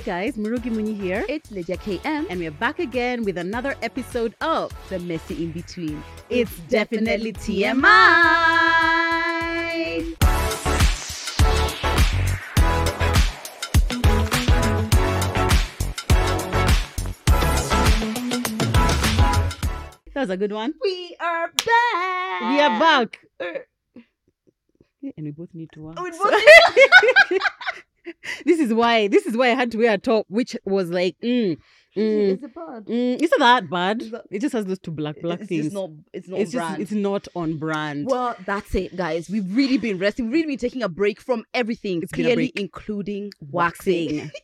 Hi guys, Murugi Munyi here, It's Lydia KM and we're back again with another episode of the messy in between. It's Definitely TMI. That was a good one. We are back. We are back. Uh, And we both need to work. we so- both this is why this is why I had to wear a top which was like mm, mm, Is it bad? mm, it's not that bad. That- It just has those two black black it's things. just not. It's not it's brand. just it's not on brand. well, that's it, guys. We've really been resting. We've really been taking a break from everything, It's clearly including waxing.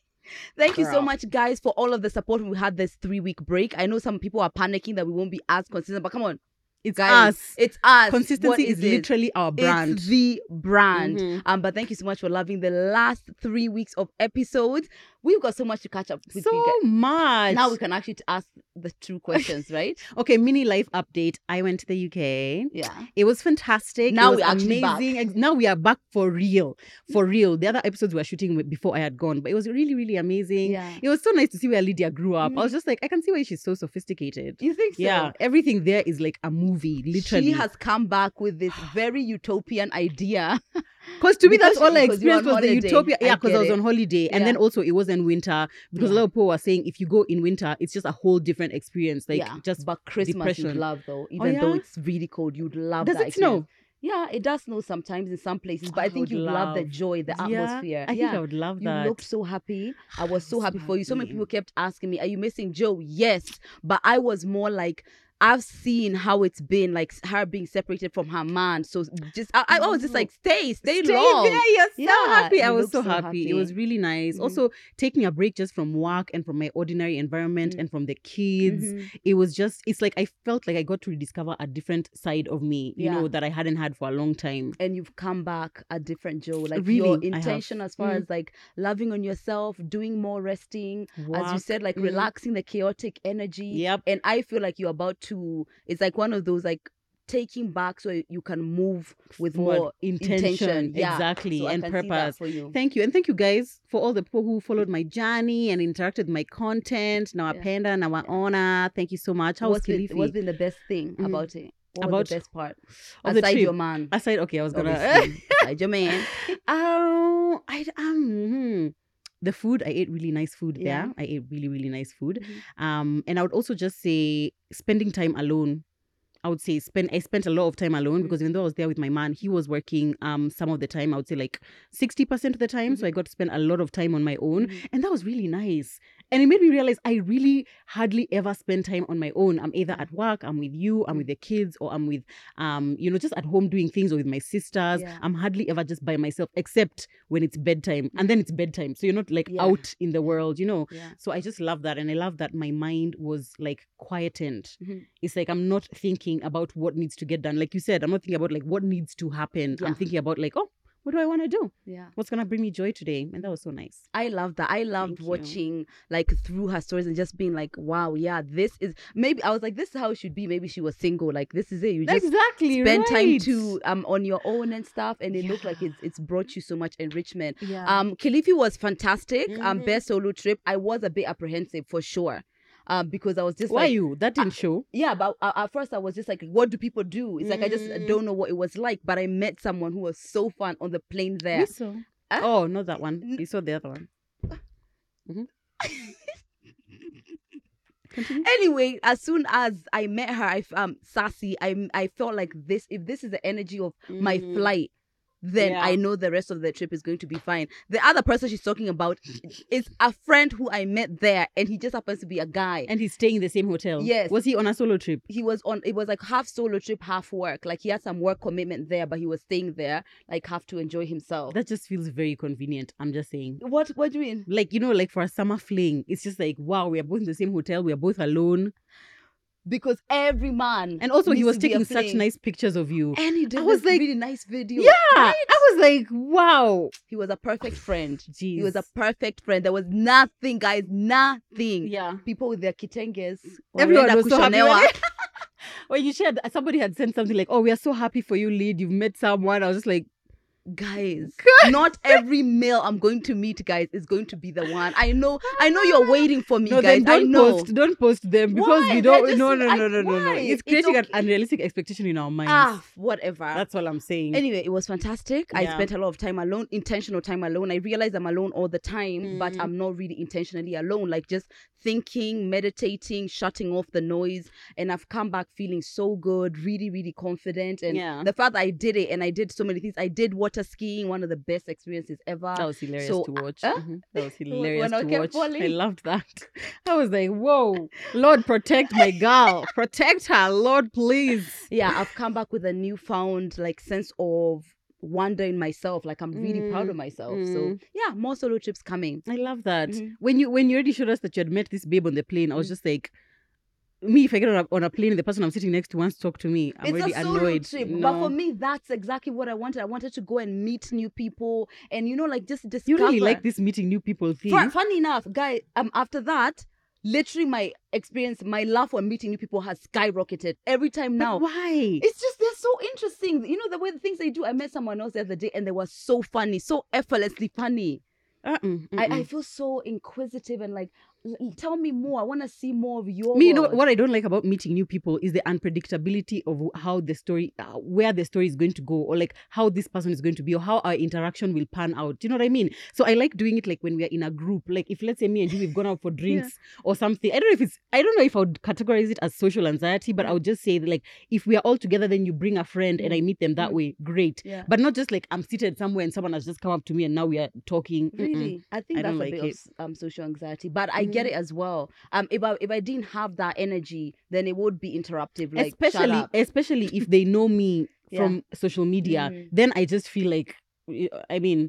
Thank you so much, guys, for all of the support we had this three week break. I know some people are panicking that we won't be as consistent, but come on, it's guys, us. it's us. Consistency is it? literally our brand. It's the brand. Mhm. Um, but thank you so much for loving the last three weeks of episodes. We've got so much to catch up with so you guys. much. Now we can actually ask the true questions, right? okay, mini life update. I went to the UK. Yeah. It was fantastic. Now it was we're actually back. amazing. Ex- Now we are back for real. For real. The other episodes we were shooting before I had gone, but it was really, really amazing. Yeah. It was so nice to see where Lydia grew up. I Mhm. was just like, I can see why she's so sophisticated. You think so? Yeah, everything there is like a movie, literally. She has come back with this very utopian idea. Because to me, Because that's all I you experienced was the utopia. Yeah, because I get was on holiday, and then also it was in winter because a Yeah. lot of people were saying if you go in winter, it's just a whole different experience. Like yeah. just but Christmas you'd love though, oh, even though yeah? it's really cold, you'd love does that it snow? Yeah, it does snow sometimes in some places, but I, I think you love the joy, the Yeah, atmosphere. I think. I would love that. You looked so happy. I was So happy for you. So many people kept asking me, Are you missing Joe? Yes. But I was more like, I've seen how it's been, like her being separated from her man. So just, I, I was just like, Stay, stay, Stay long. there, you're so Yeah, happy. I was so, so happy. It was really nice. Mhm. Also, taking a break just from work and from my ordinary environment Mm. and from the kids. Mhm. It was just, it's like I felt like I got to rediscover a different side of me, you Yeah. know, that I hadn't had for a long time. And you've come back a different Joe. Like Really, your intention as far Mm. as like loving on yourself, doing more resting, as you said, like Mhm. relaxing the chaotic energy. Yep. And I feel like you're about to, it's like one of those like taking back so you can move with Forward. more intention, Yeah. exactly, So and purpose. for you. Thank you. And thank you guys for all the people who followed my journey and interacted with my content. Now Yeah. Penda, now Honor. Thank you so much. How was what's, been, what's been the best thing Mhm. about it? What About the best part? of the Aside your man. Aside, okay, I was gonna. Aside your man. Oh, I um. hmm. The food I ate really nice food Yeah. there. I ate really really nice food. Mhm. Um, and I would also just say spending time alone. I would say spend I spent a lot of time alone Mm. because even though I was there with my man, he was working um some of the time. I would say like sixty percent of the time. So I got to spend a lot of time on my own, Mhm. and that was really nice. And it made me realize I really hardly ever spend time on my own. I'm either at work, I'm with you, I'm with the kids, or I'm with um, you know, just at home doing things or with my sisters. Yeah. I'm hardly ever just by myself, except when it's bedtime. And then it's bedtime. So you're not like Yeah. out in the world, you know. Yeah. So I just love that. And I love that my mind was like quietened. Mhm. It's like I'm not thinking about what needs to get done. Like you said, I'm not thinking about like what needs to happen. I'm thinking about like, oh, what do I want to do? Yeah. What's gonna bring me joy today? And that was so nice. I love that. I loved Thank you. watching like through her stories and just being like, wow, yeah, this is maybe I was like, this is how it should be. Maybe she was single. Like this is it. You just exactly. spend time right. to um on your own and stuff, and it looked like it's it's brought you so much enrichment. Yeah. Um, Kilifi was fantastic. Um, Mhm. best solo trip. I was a bit apprehensive for sure. Um, because I was just Why like, you? That didn't show. yeah, but uh, at first I was just like, what do people do? It's like I just Mm. don't know what it was like. But I met someone who was so fun on the plane there. Huh? Oh, not that one. You saw the other one. Mhm. Continue. anyway, as soon as I met her, I um sassy. I I felt like this. If this is the energy of my Mhm. flight, then Yeah. I know the rest of the trip is going to be fine. The other person she's talking about is a friend who I met there, and he just happens to be a guy. And he's staying in the same hotel. Yes. Was he on a solo trip? he was on. It was like half solo trip, half work. Like he had some work commitment there, but he was staying there, like have to enjoy himself. That just feels very convenient. I'm just saying. what? What do you mean? Like, you know, like for a summer fling, it's just like, wow, we are both in the same hotel. We are both alone. Because every man And also, he was to be a taking such nice pictures of you. And he did I was like- really nice video. Yeah. I was like, wow. He was a perfect friend. Jeez. He was a perfect friend. There was nothing, guys, nothing. Yeah. People with their kitenges. Everyone was so happy. when- When you shared, somebody had sent something like, oh, we are so happy for you, Lead. You've met someone. I was just like, guys not every male i'm going to meet guys is going to be the one i know i know you're waiting for me no, guys don't know post don't post them because Why? we don't just- no no I- no no no no it's It's creating okay. an unrealistic expectation in our minds ah whatever that's all i'm saying Anyway, it was fantastic. I spent a lot of time alone, intentional time alone. I realized I'm alone all the time, but Mm. I'm not really intentionally alone. Like just thinking, meditating, shutting off the noise. And I've come back feeling so good, really, really confident. And Yeah. the fact that I did it and I did so many things. I did water skiing, one of the best experiences ever. that was hilarious so, to watch uh, Mhm. that was hilarious to watch i loved that i was like whoa lord protect my girl protect her lord please yeah, I've come back with a newfound like sense of wonder in myself. Like I'm really proud of Mm, myself. So mm. yeah, more solo trips coming. I love that. Mhm. When you when you already showed us that you had met this babe on the plane, I was Mm. just like, me if I get on a, on a plane the person I'm sitting next to wants to talk to me, I'm it's a solo annoyed. trip, no. but for me, that's exactly what I wanted. I wanted to go and meet new people, and you know, like just discover. you really like this meeting new people thing. Fu- funny enough, guy. Um, after that, literally, my experience, my love for meeting new people has skyrocketed every time now. But why? It's just they're so interesting. You know the way the things they do. I met someone else the other day, and they were so funny, so effortlessly funny. Uh-uh, I, I feel so inquisitive and like, tell me more. I want to see more of your. me, you know world. what I don't like about meeting new people is the unpredictability of how the story, uh, where the story is going to go, or like how this person is going to be, or how our interaction will pan out. Do you know what I mean? So I like doing it like when we are in a group. Like if let's say me and you we've gone out for drinks or something. I don't know if it's. I don't know if I would categorize it as social anxiety, but I would just say that, like if we are all together, then you bring a friend and I meet them that Mm. way. Great. Yeah. But not just like I'm seated somewhere and someone has just come up to me and now we are talking. Mm-mm. Really, I think I that's a like bit it. of um social anxiety, but I get Mhm. it as well. Um, if I if I didn't have that energy, then it would be interruptive. Like especially especially if they know me Yeah. from social media Mm. then i just feel like i mean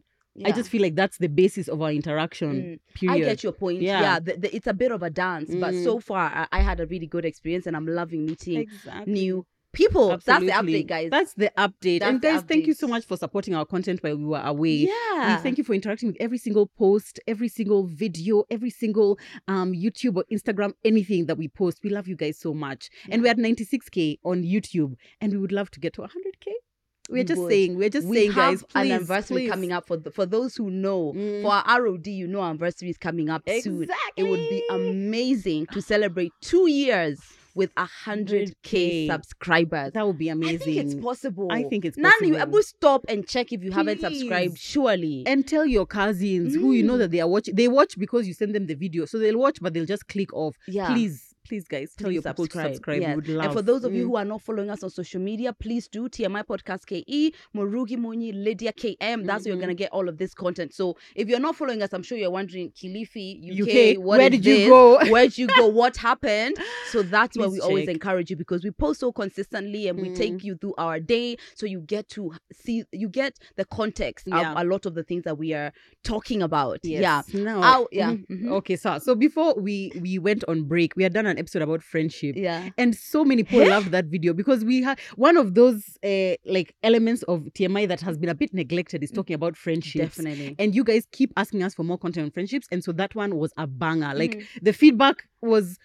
i just feel like that's the basis of our interaction Mm. period I get your point. Yeah. Yeah, the, the, it's a bit of a dance, but Mm. so far I, I had a really good experience, and I'm loving meeting exactly new people. Absolutely. That's the update, guys. That's the update. That's and guys, thank you so much for supporting our content while we were away. yeah. We thank you for interacting with every single post, every single video, every single um, YouTube or Instagram, anything that we post. We love you guys so much. And we're at 96k on YouTube, and we would love to get to 100k. We're We just would. saying, we're just we saying, guys, please, an anniversary please. coming up for the, for those who know. Mm. For our ROD, you know, our anniversary is coming up soon. Exactly. It would be amazing to celebrate two years with a hundred k subscribers. That would be amazing. I think it's possible. I think it's Nani, you possible. able stop and check if you haven't subscribed. Surely. and tell your cousins who you know Mm. that they are watching. They watch because you send them the video, so they'll watch, but they'll just click off. yeah. Please, please, guys, tell Please your people to subscribe. Yes. We would love. And for those of you Mm. who are not following us on social media, please do TMI Podcast KE, Murugi Munyi, Lydia KM. That's where you're gonna get all of this content. So if you're not following us, I'm sure you're wondering, Kilifi, UK, UK, what where did you go? Where'd you go? What happened? So that's why Please we always encourage you because we post so consistently and we Mm. take you through our day, so you get to see, you get the context Yeah. of a lot of the things that we are talking about. Yeah. Yes. Now, Ow, yeah. mhm. Mhm. Okay, so so before we we went on break, we had done an episode about friendship. Yeah. And so many people loved that video because we had one of those uh, like elements of TMI that has been a bit neglected is talking about friendships. Definitely. And you guys keep asking us for more content on friendships, and so that one was a banger. Like Mhm. the feedback was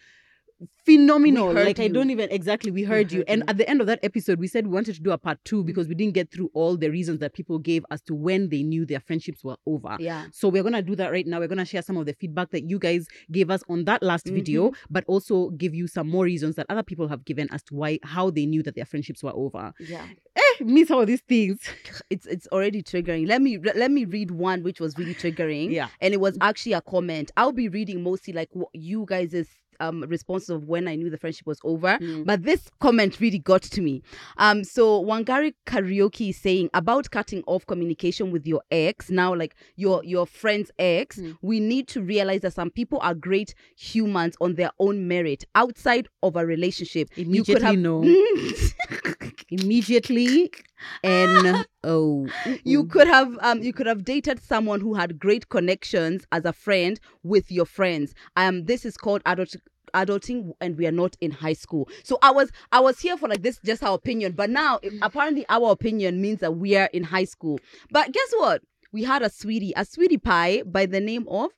phenomenal. We Like I don't even exactly we heard, you. heard And you. at the end of that episode, we said we wanted to do a part two because we didn't get through all the reasons that people gave as to when they knew their friendships were over. yeah. So we're gonna do that right now. We're gonna share some of the feedback that you guys gave us on that last video, but also give you some more reasons that other people have given as to why how they knew that their friendships were over. Yeah. Eh, miss all these things. it's it's already triggering. Let me let me read one which was really triggering. Yeah. and it was actually a comment. I'll be reading mostly like what you guys' um response of when I knew the friendship was over. Mm. But this comment really got to me. Um, so Wangari Kariuki is saying about cutting off communication with your ex. Now, like your your friend's ex, Mm. we need to realize that some people are great humans on their own merit outside of a relationship. You could Immediately have- no. Immediately N O. you could have um you could have dated someone who had great connections as a friend with your friends um this is called adult adulting and we are not in high school so i was i was here for like this just our opinion but now it- apparently our opinion means that we are in high school but guess what we had a sweetie a sweetie pie by the name of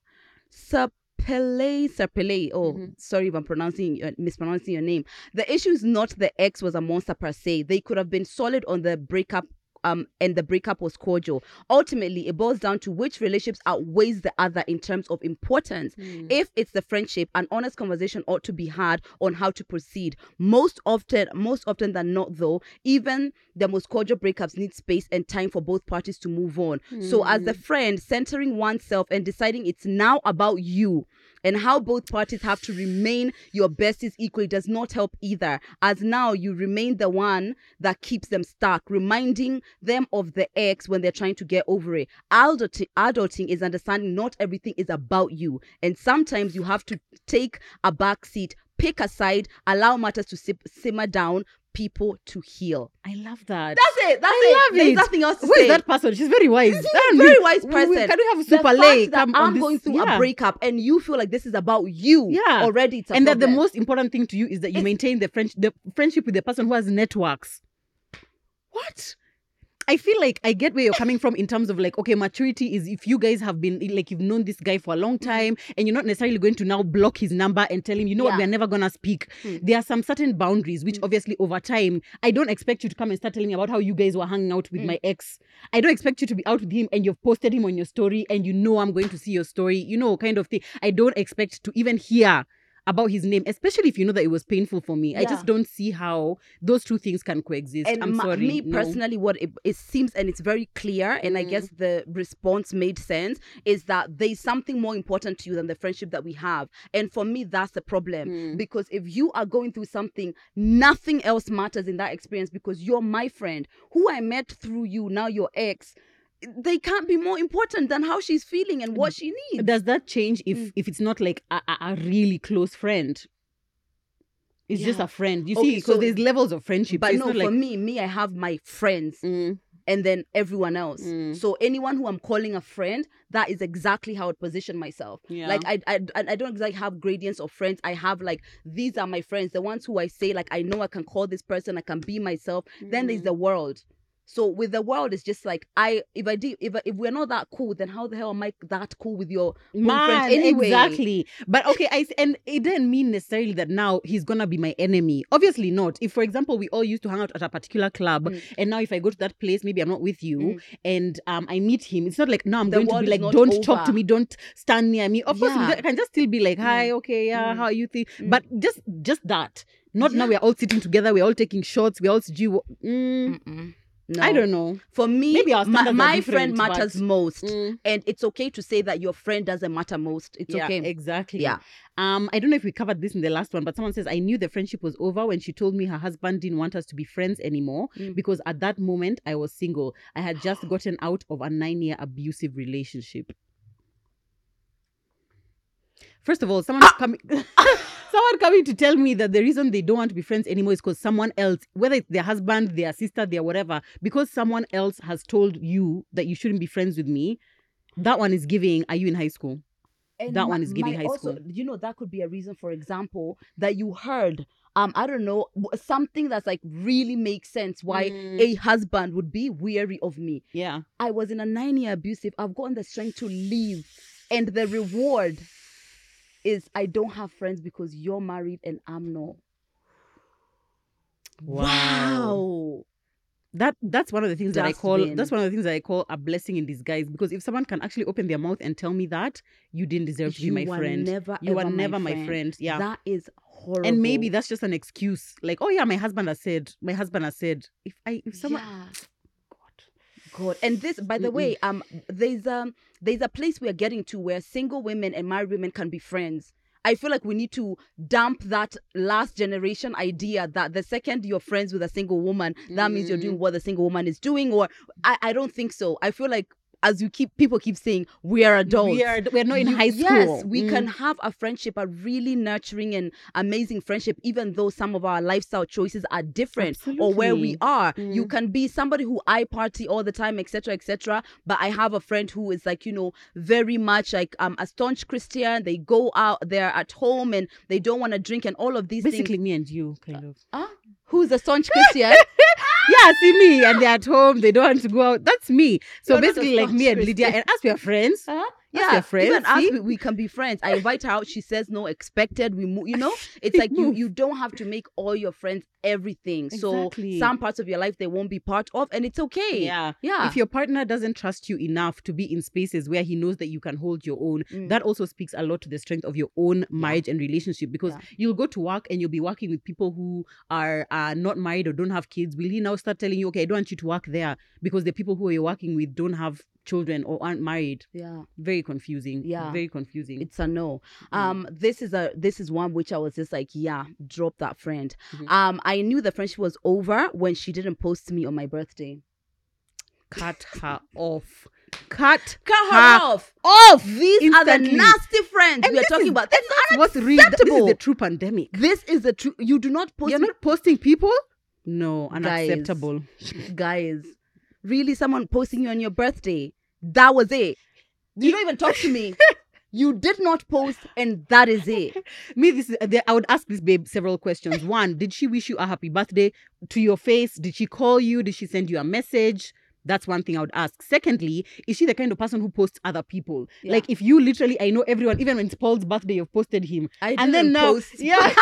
Sapele Sapele. Oh, Mhm. sorry if I'm pronouncing uh, mispronouncing your name. The issue is not the ex was a monster per se. They could have been solid on the breakup um and the breakup was cordial. Ultimately, it boils down to which relationships outweighs the other in terms of importance. Hmm. If it's the friendship, an honest conversation ought to be had on how to proceed. Most often, most often than not, though, even the most cordial breakups need space and time for both parties to move on. So, as Hmm. the friend, centering oneself and deciding it's now about you and how both parties have to remain your besties equally does not help either, as now you remain the one that keeps them stuck, reminding them of the ex when they're trying to get over it. Adulting, adulting is understanding not everything is about you, and sometimes you have to take a back seat, pick a side, allow matters to simmer down, people to heal. I love that. That's it. That's I it. love There's it. nothing else to Who say. is that person? She's very wise. She's a very wise We- person. Can we have a Super fact Lay that come on I'm going through yeah. a breakup and you feel like this is about you Yeah. already. It's a and that the most important thing to you is that you It's- maintain the friend the friendship with the person who has networks. What? I feel like I get where you're coming from in terms of like, okay, maturity is if you guys have been like you've known this guy for a long time and you're not necessarily going to now block his number and tell him, you know what, we're never gonna speak. Hmm. There are some certain boundaries which Hmm. obviously over time, I don't expect you to come and start telling me about how you guys were hanging out with Hmm. my ex. I don't expect you to be out with him and you've posted him on your story and you know I'm going to see your story, you know, kind of thing. I don't expect to even hear about his name, especially if you know that it was painful for me. I just don't see how those two things can coexist. and I'm ma- sorry. me no. personally what it, it seems and it's very clear and i Mm. guess the response made sense is that there's something more important to you than the friendship that we have and for me that's the problem Mm. because if you are going through something nothing else matters in that experience because you're my friend who i met through you now your ex they can't be more important than how she's feeling and what she needs Does that change if Mm. if it's not like a, a, really close friend? It's just a friend. You Okay, see, because so- there's levels of friendship. but no for like, me me i have my friends Mm, and then everyone else. Mm. So anyone who I'm calling a friend, that is exactly how I position myself. Yeah. Like I, I, I don't exactly have gradients of friends. I have like these are my friends, the ones who I say like I know I can call this person, I can be myself. Then there's Mm. the world. So with the world, it's just like I if I do if I, if we're not that cool, then how the hell am I that cool with your Man, anyway? exactly. But okay, I and it didn't mean necessarily that now he's gonna be my enemy. Obviously not. If, for example, we all used to hang out at a particular club, Mm. and now if I go to that place, maybe I'm not with you, Mm. and um I meet him, it's not like no, I'm The going to be like, don't talk to me, don't stand near me. Of course, Yeah. I can just still be like, hi, okay, yeah, Mm. how are you think? Mm. But just just that. Not now we're all sitting together, we're all taking shots, we're all mm, Mm-mm. No. I don't know. For me, Maybe our my, my friend matters but- most, Mm. and it's okay to say that your friend doesn't matter most. It's yeah, okay. exactly. Yeah. Um, I don't know if we covered this in the last one, but someone says I knew the friendship was over when she told me her husband didn't want us to be friends anymore Mm. because at that moment I was single. I had just gotten out of a nine-year abusive relationship. First of all, someone coming someone coming to tell me that the reason they don't want to be friends anymore is because someone else, whether it's their husband, their sister, their whatever, because someone else has told you that you shouldn't be friends with me. That one is giving. Are you in high school? And That mi- one is giving high also, school. You know, that could be a reason, for example, that you heard, um, I don't know, something that's like really makes sense why Mm. a husband would be weary of me. Yeah. I was in a nine year abusive. I've gotten the strength to leave. And the reward is I don't have friends because you're married and I'm not. Wow. that that's one of the things that I call Dustbin. that's one of the things that I call a blessing in disguise because if someone can actually open their mouth and tell me that you didn't deserve to You be my friend never, you were never my friend. friend yeah That is horrible. and maybe that's just an excuse like oh yeah my husband has said my husband has said if I if someone Yeah. God God. And this, by the Mm-mm. way, um, there's um, there's a place we're getting to where single women and married women can be friends. I feel like we need to dump that last generation idea that the second you're friends with a single woman, that means you're doing mm. what the single woman is doing. Or I, I don't think so. I feel like as you keep people keep saying, we are adults. we are we're not in You- high school Yes, we Mm. can have a friendship, a really nurturing and amazing friendship, even though some of our lifestyle choices are different or where we Absolutely. are. You Mm. can be somebody who I party all the time, etc., etc. But I have a friend who is like, you know, very much like um a staunch Christian. They go out, they're at home, and they don't want to drink, and all of these basically things. me and you kind of Ah, who's a staunch Christian? yeah see me and they're at home they don't want to go out. That's me. So You're basically like me and Lydia and as we are friends Huh? Yeah, your friend, even us, we, we can be friends. I invite her out. She says no, expected. We move. You know, it's like you you don't have to make all your friends everything. So some parts of your life they won't be part of, and it's okay. Yeah. yeah. If your partner doesn't trust you enough to be in spaces where he knows that you can hold your own, Mm. that also speaks a lot to the strength of your own marriage and relationship because Yeah. you'll go to work and you'll be working with people who are uh, not married or don't have kids. Will he now start telling you, okay, I don't want you to work there because the people who you're working with don't have children or aren't married? yeah. Very confusing. Yeah. Very confusing. It's a no. Mm. Um, this is a this is one which I was just like, yeah, drop that friend. Mhm. Um, I knew the friendship was over when she didn't post me on my birthday. Cut her off. Cut Cut her her off. off. These are the nasty friends And we are talking is- about. This is What's real? This is the true pandemic. This is the true You do not post You're me- not posting people? No, Guys. unacceptable. guys. Really, someone posting you on your birthday. That was it. You don't even talk to me. You did not post, and that is it. Me, this is, uh, I would ask this babe several questions. One, did she wish you a happy birthday to your face? Did she call you? Did she send you a message? That's one thing I would ask. Secondly, is she the kind of person who posts other people? Yeah. Like if you literally, I know everyone, even when it's Paul's birthday, you've posted him. I and then now, post. yeah,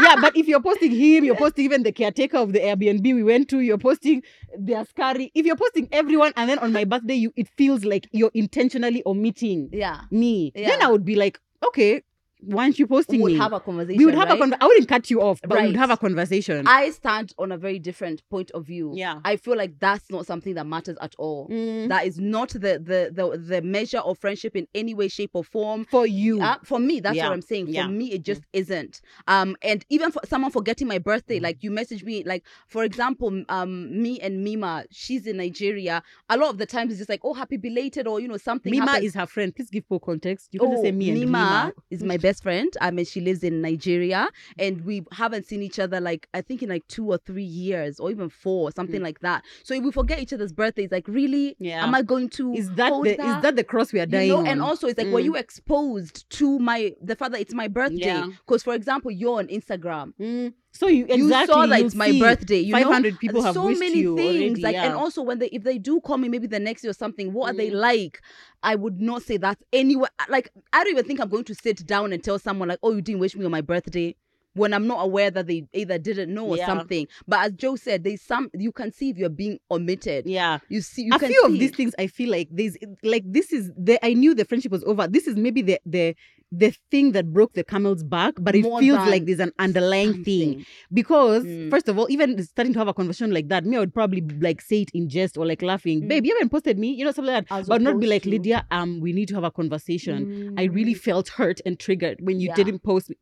yeah. But if you're posting him, you're posting even the caretaker of the Airbnb we went to. You're posting the askari. If you're posting everyone, and then on my birthday, you it feels like you're intentionally omitting yeah. me. Then I would be like, okay, why aren't you posting We would me? have a conversation. we would have right? a conversation. I wouldn't cut you off, but we would have a conversation. I stand on a very different point of view. yeah. I feel like that's not something that matters at all. Mm. That is not the, the the the measure of friendship in any way, shape, or form. for you. Uh, for me, that's Yeah. what I'm saying. For Yeah. me, it just isn't. Um, and even for someone forgetting my birthday, Mm. like you message me, like for example, um, me and Mima, she's in Nigeria. A lot of the times it's just like, oh, happy belated, or you know, something. Mima happens. is her friend. Please give full context. You can just Oh, say me and Mima Mima. is my best friend. I mean, she lives in Nigeria, and we haven't seen each other like I think in like two or three years, or even four, something Mm. like that. So if we forget each other's birthdays, like really, Yeah. am I going to? Is that the is that the cross we are you dying know, on? and also it's like were Mm. you exposed to my the fact that it's my birthday? Yeah. Because for example, you're on Instagram. Mm. So you exactly you saw that you'll it's my birthday. You know, 500 people have so wished many you things. already, like, and also when they if they do call me maybe the next day or something, what are they Mm. like? I would not say that anywhere. Like, I don't even think I'm going to sit down and tell someone like, "Oh, you didn't wish me on my birthday." When I'm not aware that they either didn't know or Yeah. something, but as Joe said, there's some you can see if you're being omitted. yeah. You see, you a can few of see. these things I feel like there's like this is the I knew the friendship was over. This is maybe the the the thing that broke the camel's back, but it More feels like there's an underlying thing. Because Mm. first of all, even starting to have a conversation like that, me I would probably like say it in jest or like laughing. Mm. Babe, you haven't posted me, you know, something like that. As but not be like Lydia. Um, we need to have a conversation. I really Mm. felt hurt and triggered when you Yeah. didn't post. me.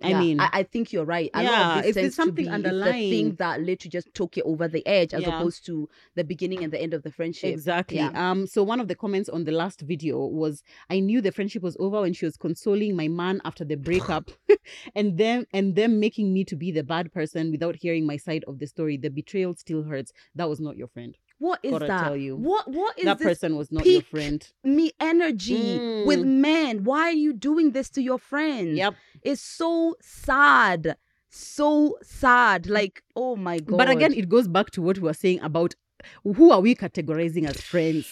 I Yeah, mean, I, I think you're right. A lot Yeah, if there's something it's the thing that literally just took it over the edge, as Yeah. opposed to the beginning and the end of the friendship. Exactly. Yeah. Um. So one of the comments on the last video was, "I knew the friendship was over when she was consoling my man after the breakup, and them and them making me to be the bad person without hearing my side of the story. The betrayal still hurts. That was not your friend. What is Gotta that? tell you. What what is that person was not your friend. me energy Mm. with men? Why are you doing this to your friends? Yep. It's so sad. So sad. Like, oh my god. But again, it goes back to what we were saying about who are we categorizing as friends?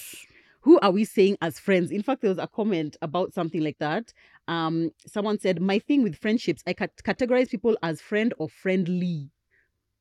Who are we saying as friends? In fact, there was a comment about something like that. Um, someone said, "My thing with friendships, I cat- categorize people as friend or friendly."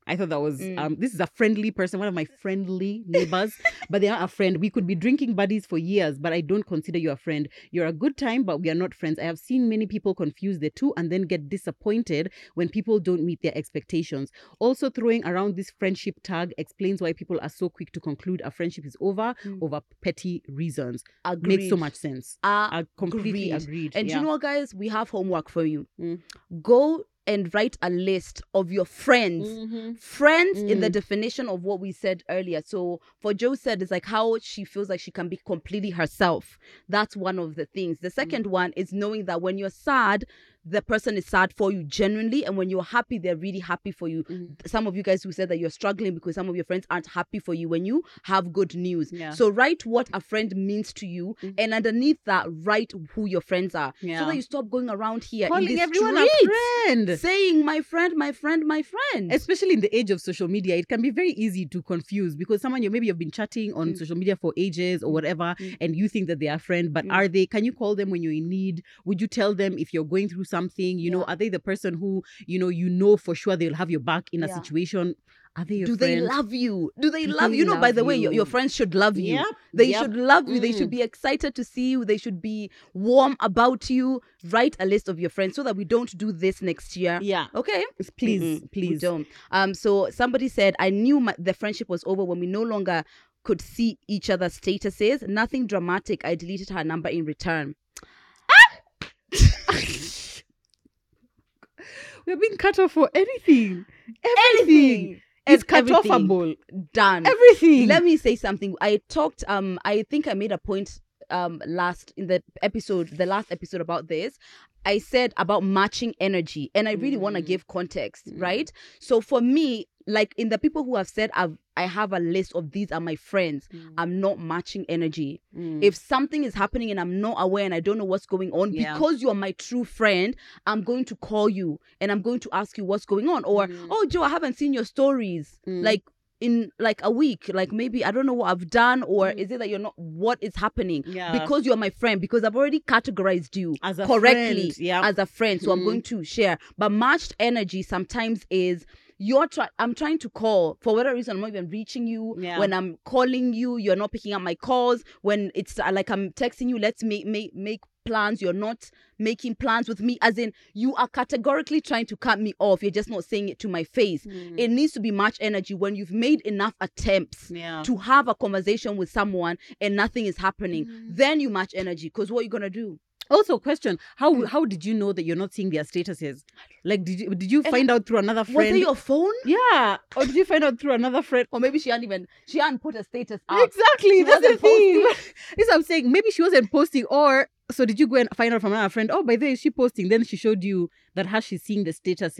I thought that was Mm. um, this is a friendly person, one of my friendly neighbors, but they are a friend. We could be drinking buddies for years, but I don't consider you a friend. You're a good time, but we are not friends. I have seen many people confuse the two and then get disappointed when people don't meet their expectations. Also, throwing around this friendship tag explains why people are so quick to conclude a friendship is over Mm. over petty reasons. Agreed. Makes so much sense. Uh, I completely Agreed. agreed. and yeah. you know what, guys? We have homework for you. Mm. Go and write a list of your friends. Mhm. Friends in the Mm. definition of what we said earlier. So for Joe said it's like how she feels like she can be completely herself. That's one of the things. The Mm. second one is knowing that when you're sad, the person is sad for you genuinely, and when you're happy, they're really happy for you. Mhm. Some of you guys who said that you're struggling because some of your friends aren't happy for you when you have good news. Yeah. So write what a friend means to you, Mhm. and underneath that, write who your friends are, so that you stop going around here Calling everyone a friend. saying my friend, my friend, my friend. especially in the age of social media it can be very easy to confuse because someone you maybe you've been chatting on Mm. social media for ages or whatever Mm. and you think that they are a friend but Mm. are they can you call them when you're in need would you tell them if you're going through something you know are they the person who you know you know for sure they'll have your back in a Yeah. situation are they your Do friend they love you? Do they Do love they you? know, by the way, your, your friends should love you. Yep, They yep. should love you. They should Mm. be excited to see you. They should be warm about you. Write a list of your friends so that we don't do this next year. yeah Okay. please Mm-mm, we please don't. Um. So somebody said, I knew my, the friendship was over when we no longer could see each other's statuses. Nothing dramatic. I deleted her number in return. we're being cut off for anything. Everything is Ev- cut offable Done. everything. Let me say something. I talked um i think i made a point um last in the episode the last episode about this i said about matching energy and i really want to Mm. give context Mm. right so for me like in the people who have said i've i have a list of these are my friends i'm not matching energy Mm. if something is happening and i'm not aware and i don't know what's going on Yeah. because you are my true friend i'm going to call you and i'm going to ask you what's going on or Mm. oh joe i haven't seen your stories Mm. like in like a week like maybe i don't know what i've done or Mm. is it that you're not what is happening yeah because you're my friend because i've already categorized you as a correctly friend, yeah as a friend so i'm Mm. going to share but matched energy sometimes is you're trying i'm trying to call for whatever reason i'm not even reaching you. Yeah. when i'm calling you you're not picking up my calls. When it's uh, like i'm texting you let's make make make plans. You're not making plans with me. As in you are categorically trying to cut me off. You're just not saying it to my face. Mm. it needs to be much energy when you've made enough attempts yeah. to have a conversation with someone and nothing is happening. Mm. then you match energy because what are you gonna do Also, question: How Mm. how did you know that you're not seeing their statuses? Like, did you did you And find out through another friend? was it your phone yeah, or did you find out through another friend? or maybe she hadn't even she hadn't put a status up Exactly, She that's the thing. This I'm saying. Maybe she wasn't posting, or so did you go and find out from another friend? Oh, by the way, is she posting? Then she showed you that how she's seeing the status.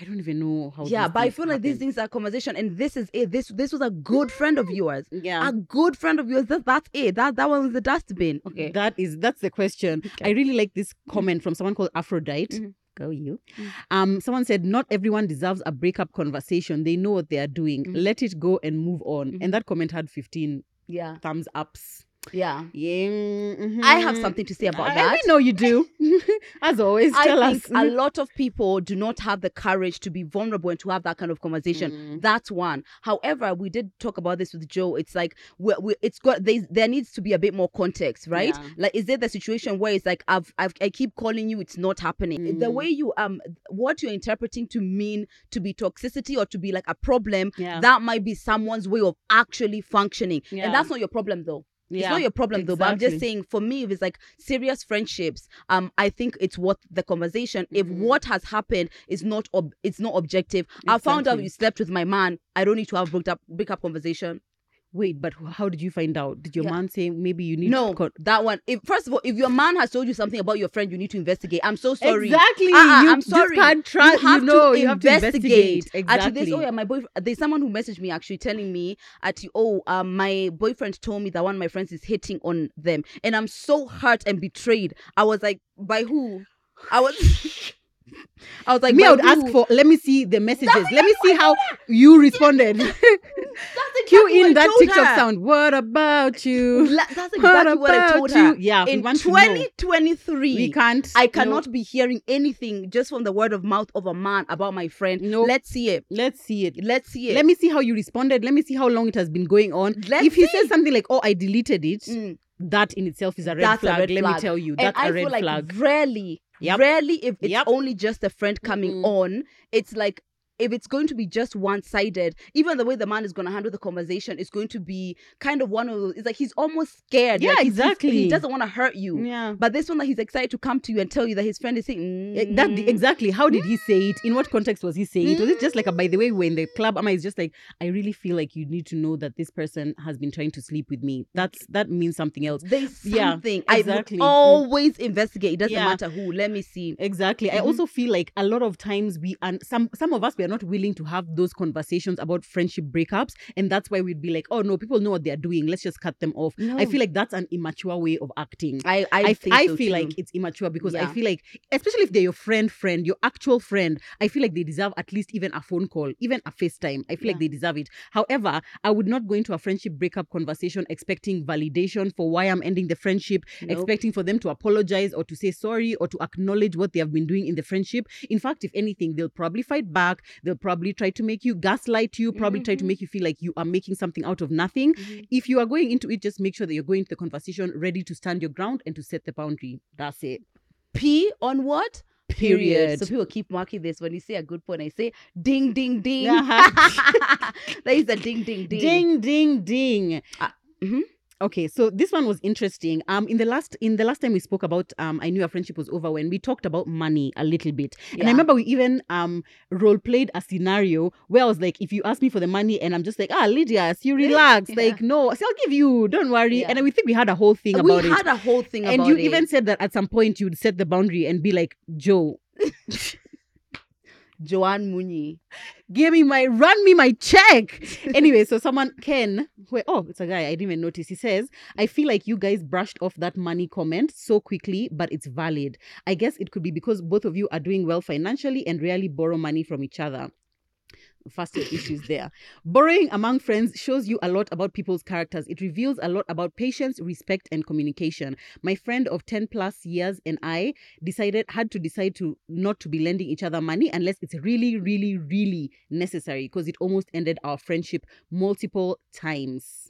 I don't even know how. yeah but i things feel like these things are conversation and this is it this this was a good friend of yours Yeah, a good friend of yours that, that's it that that one was the dustbin okay That is that's the question. I really like this comment from someone called Aphrodite. Mhm. Go you. Mm. Um, someone said not everyone deserves a breakup conversation. They know what they are doing. Mhm. Let it go and move on. Mhm. And that comment had 15 yeah thumbs ups. Yeah Yeah. i have something to say about I, that I know you do. As always, I tell think us. a lot of people do not have the courage to be vulnerable and to have that kind of conversation. Mm. That's one. However, we did talk about this with Joe. It's like we we it's got there, there needs to be a bit more context, right? Yeah. Like, is there the situation where it's like I've, I've I keep calling you, it's not happening. The Mm. way you um what you're interpreting to mean to be toxicity or to be like a problem, Yeah. that might be someone's way of actually functioning, Yeah. and that's not your problem though. It's not your problem though, but I'm just saying for me, if it's like serious friendships, um, I think it's worth the conversation. If Mhm. what has happened is not ob- it's not objective. I found out you slept with my man. I don't need to have break up break up conversation. Wait, but how did you find out? Did your Yeah. man say maybe you need No, con- that one. If first of all, if your man has told you something about your friend, you need to investigate. I'm so sorry. Exactly. Uh-uh, you I'm sorry. can't trust. you have know, to you have to investigate. investigate. Actually, Exactly. oh yeah, my. There's someone who messaged me actually telling me at oh um my boyfriend told me that one of my friends is hitting on them, and I'm so hurt and betrayed. I was like, by who? I was. I was like, me, I would ask for. Let me see the messages. Let me see how you responded. That's Cue exactly what in that TikTok her. sound. What about you? That's What exactly what I told about her. Yeah, In want to know. 2023, We can't. I no. cannot be hearing anything just from the word of mouth of a man about my friend. No. Let's see it. Let's see it. Let's see it. Let me see how you responded. Let me see how long it has been going on. Let's if he see. says something like, "Oh, I deleted it," Mm. that in itself is a red That's a flag. red Let flag. me tell you, and that's I a red feel like flag. rarely, Yep. rarely if it's Yep. only just a friend coming Mm-mm. on, it's like if it's going to be just one sided, even the way the man is going to handle the conversation is going to be kind of one of those. It's like he's almost scared. Yeah, like he's- he's- exactly. he doesn't want to hurt you. Yeah. But this one that he's excited to come to you and tell you that his friend is saying Eh, That "Mm." exactly. How did he say it? In what context was he saying it? Was it just like a by the way we're in the club? Ama is just like I really feel like you need to know that this person has been trying to sleep with me. That's that means something else. There's Yeah, something. exactly. I would always investigate. It doesn't Yeah. matter who. Let me see. Exactly. I Mhm. also feel like a lot of times we and some some of us we are not willing to have those conversations about friendship breakups, and that's why we'd be like, oh no, people know what they are doing. Let's just cut them off. I feel like that's an immature way of acting. I I, I, think I so feel too. like it's immature because I feel like, especially if they're your friend, friend, your actual friend, I feel like they deserve at least even a phone call, even a FaceTime. I feel like they deserve it. However, I would not go into a friendship breakup conversation expecting validation for why I'm ending the friendship, Nope. expecting for them to apologize or to say sorry or to acknowledge what they have been doing in the friendship. In fact, if anything, they'll probably fight back. They'll probably try to make you gaslight you, probably try to Mhm. make you feel like you are making something out of nothing Mhm. if you are going into it, just make sure that you're going to the conversation ready to stand your ground and to set the boundary. That's it. P on what? Period. So people keep marking this when you say a good point. I say ding ding ding. Uh-huh. that is a ding ding ding. Ding, ding, ding. Ah, mhm. Okay, so this one was interesting. Um, in the last in the last time we spoke about um, I knew our friendship was over when we talked about money a little bit, and I remember we even um role played a scenario where I was like, if you ask me for the money, and I'm just like, ah, Lydia, you relax, Yeah. like no, so I'll give you, don't worry. Yeah. And we think we had a whole thing we about it. had a whole thing and you it. even said that at some point you'd set the boundary and be like, Joe, Joanne Munyi. Give me my run me my check. Anyway so someone ken who, oh it's a guy i didn't even notice. He says i feel like you guys brushed off that money comment so quickly but it's valid. I guess it could be because both of you are doing well financially and rarely borrow money from each other your issues there. Borrowing among friends shows you a lot about people's characters. It reveals a lot about patience respect and communication. My friend of 10 plus years and i decided had to decide to not to be lending each other money unless it's really really really necessary because it almost ended our friendship multiple times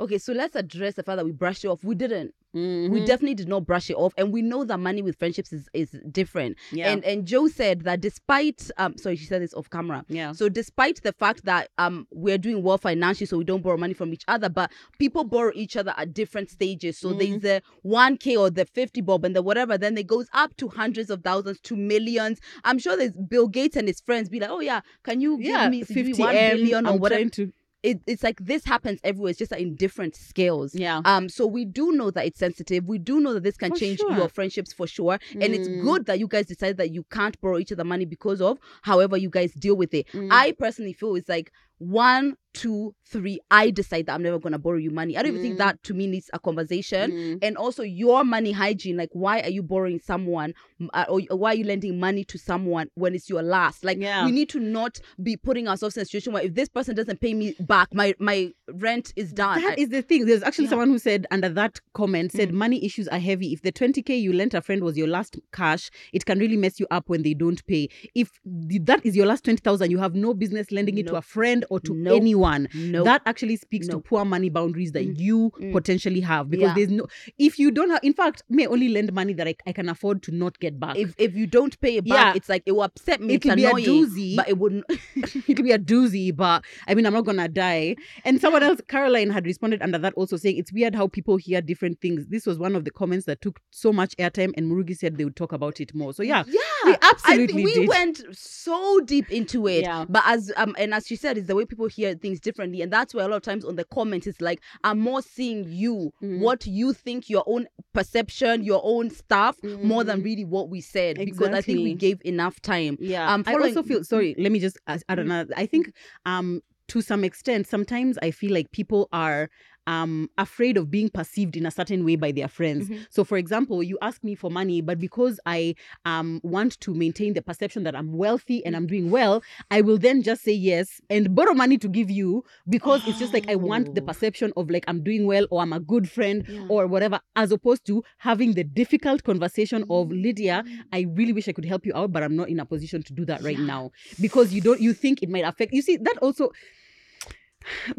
Okay, so let's address the fact that we brushed it off. We didn't. We Mhm. definitely did not brush it off, and we know that money with friendships is, is different. yeah And and Joe said that despite um sorry she said this off camera. yeah So despite the fact that um we're doing well financially, so we don't borrow money from each other, but people borrow each other at different stages. So there's the one k or the fifty bob and the whatever. Then it goes up to hundreds of thousands to millions. I'm sure there's Bill Gates and his friends be like, oh yeah, can you yeah give me, give 50 one M, billion or I'm whatever? to It, it's like this happens everywhere. It's just that in different scales. yeah Um, so we do know that it's sensitive. We do know that this can For change sure. your friendships for sure. And it's Mm. good that you guys decided that you can't borrow each other money because of however you guys deal with it. Mm. I personally feel it's like one, two, three. I decide that I'm never gonna borrow you money. I don't even think Mm. that to me needs a conversation. Mm. And also your money hygiene. Like, why are you borrowing someone, uh, or or why are you lending money to someone when it's your last? Like, Yeah. we need to not be putting ourselves in a situation where if this person doesn't pay me back, my my rent is done. That I- is the thing. There's actually Yeah. someone who said under that comment said Mm. money issues are heavy. If the 20k you lent a friend was your last cash, it can really mess you up when they don't pay. If that is your last 20,000, you have no business lending it to a friend or to Nope. anyone. no. That actually speaks to poor money boundaries that Mm. you Mm. potentially have because Yeah. there's no if you don't have in fact may only lend money that I, I can afford to not get back. if if you don't pay it back, Yeah. it's like it will upset me. It'll it's be a doozy. but it wouldn't. It'll be a doozy, but I mean, I'm not gonna die. And someone else, Caroline, had responded under that also saying it's weird how people hear different things. This was one of the comments that took so much airtime, and Murugi said they would talk about it more. So yeah, yeah, we I absolutely we did. went so deep into it. Yeah. But as um and as she said, it's the way people hear things differently, and that's why a lot of times on the comments it's like I'm more seeing you, Mhm. what you think, your own perception, your own stuff, more than Mhm. really what we said. Because I think we gave enough time. Yeah. Um, I also feel sorry. Let me just add add another. I think um to some extent, sometimes I feel like people are um afraid of being perceived in a certain way by their friends. Mhm. So for example, you ask me for money, but because I um want to maintain the perception that I'm wealthy and I'm doing well, I will then just say yes and borrow money to give you because it's just like I want the Oh. perception of like I'm doing well or I'm a good friend Yeah. or whatever, as opposed to having the difficult conversation of Lydia, Mm. I really wish I could help you out, but I'm not in a position to do that right Yeah. now because you don't you think it might affect you see that also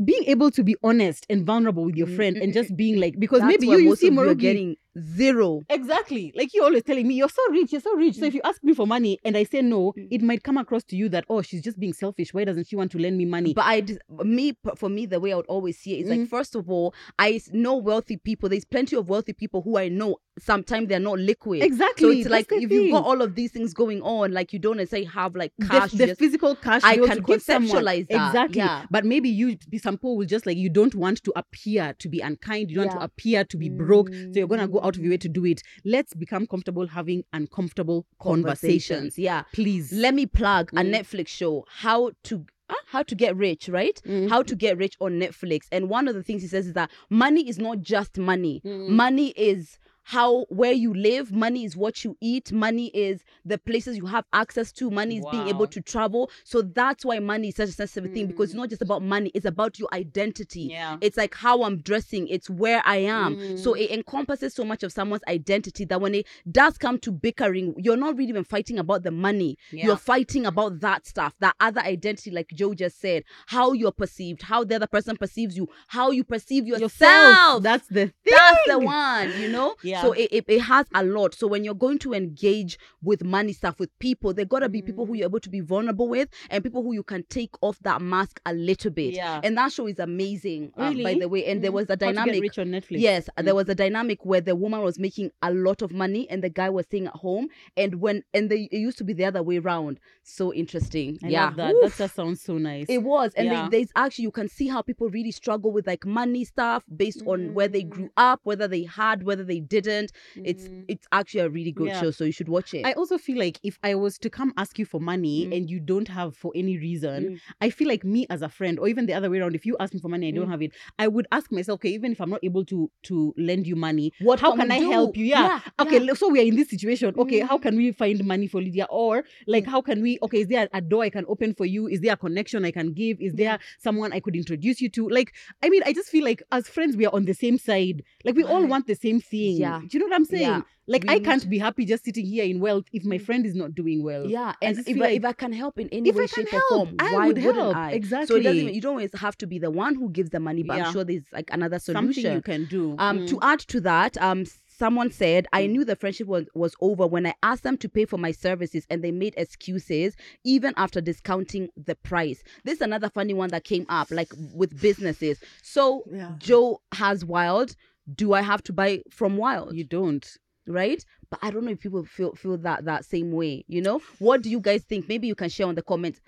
being able to be honest and vulnerable with your Mm, friend mm, and mm, just being like because That's maybe you you see of you are Murugi getting zero. Exactly. Like you're always telling me, you're so rich, you're so rich. So if you ask me for money and I say no, Mm. it might come across to you that, oh, she's just being selfish. Why doesn't she want to lend me money? But I, me, for me, the way I would always see it is like, Mhm. first of all, I know wealthy people. There's plenty of wealthy people who I know sometimes they're not liquid. exactly. So it's That's like the if you've got all of these things going on, like you don't necessarily have like cash. the just, physical cash I to be able can to give someone. conceptualize that, exactly yeah. but maybe you some people will just like you don't want to appear to be unkind you don't want to appear to be broke so you're gonna go out of your way to do it let's become comfortable having uncomfortable conversations, Yeah. please Let me plug a Mm. Netflix show, How to ah, How to Get Rich, right? Mm. How to Get Rich on Netflix. And one of the things he says is that money is not just money. Mm. Money is how where you live money is what you eat money is the places you have access to money is being able to travel. So that's why money is such a sensitive thing because it's not just about money it's about your identity. Yeah. It's like how i'm dressing it's where i am. So Mm. it encompasses so much of someone's identity that when it does come to bickering you're not really even fighting about the money. Yeah. you're fighting about that stuff that other identity like joe just said how you're perceived how the other person perceives you how you perceive yourself, yourself. That's the thing that's the one you know? Yeah. So it, it, it has a lot so when you're going to engage with money stuff with people there gotta be people Mm. who you're able to be vulnerable with and people who you can take off that mask a little bit Yeah. and that show is amazing uh, by the way and there Mm. was a to dynamic rich on netflix Yes, Mm. there was a dynamic where the woman was making a lot of money and the guy was staying at home, and when and they it used to be the other way around. So interesting. I yeah, love that. Oof. That just sounds so nice. It was, and Yeah. they, there's actually you can see how people really struggle with like money stuff based on where they Mm. grew up, whether they had, whether they didn't. It's Mm. it's actually a really good Yeah. show, so you should watch it. I also feel like if I was to come ask you for money Mm. and you don't have for any reason, Mm. I feel like me as a friend, or even the other way around, if you ask me for money, I don't Mm. have it, I would ask myself, okay, even if I'm not able to to lend you money, what how can can I do? help you? Yeah. Okay, yeah. le- so we are in this situation. Okay, how Mm. can we find money for Lydia? Or like, Yeah. how can we? Okay, is there a door I can open for you? Is there a connection I can give? Is there someone I could introduce you to? Like, I mean, I just feel like as friends, we are on the same side. Like, we all want the same thing. Yeah. Do you know what I'm saying? Yeah. Like, We I can't be happy just sitting here in wealth if my Mm. friend is not doing well. Yeah, and if I, like- if I can help in any If I way, can shape, or help, form, I why would wouldn't help. I? So it doesn't even, you don't always have to be the one who gives the money, but Yeah. I'm sure there's like another Something solution. you can do. Um, to Mm. add to that, um, someone said, I Mm. knew the friendship was, was over when I asked them to pay for my services and they made excuses even after discounting the price. This is another funny one that came up, like with businesses. So Yeah. Joe has Wild. Do I have to buy from Wild? you don't. right? But I don't know if people feel feel that that same way. You know, what do you guys think? Maybe you can share on the comments.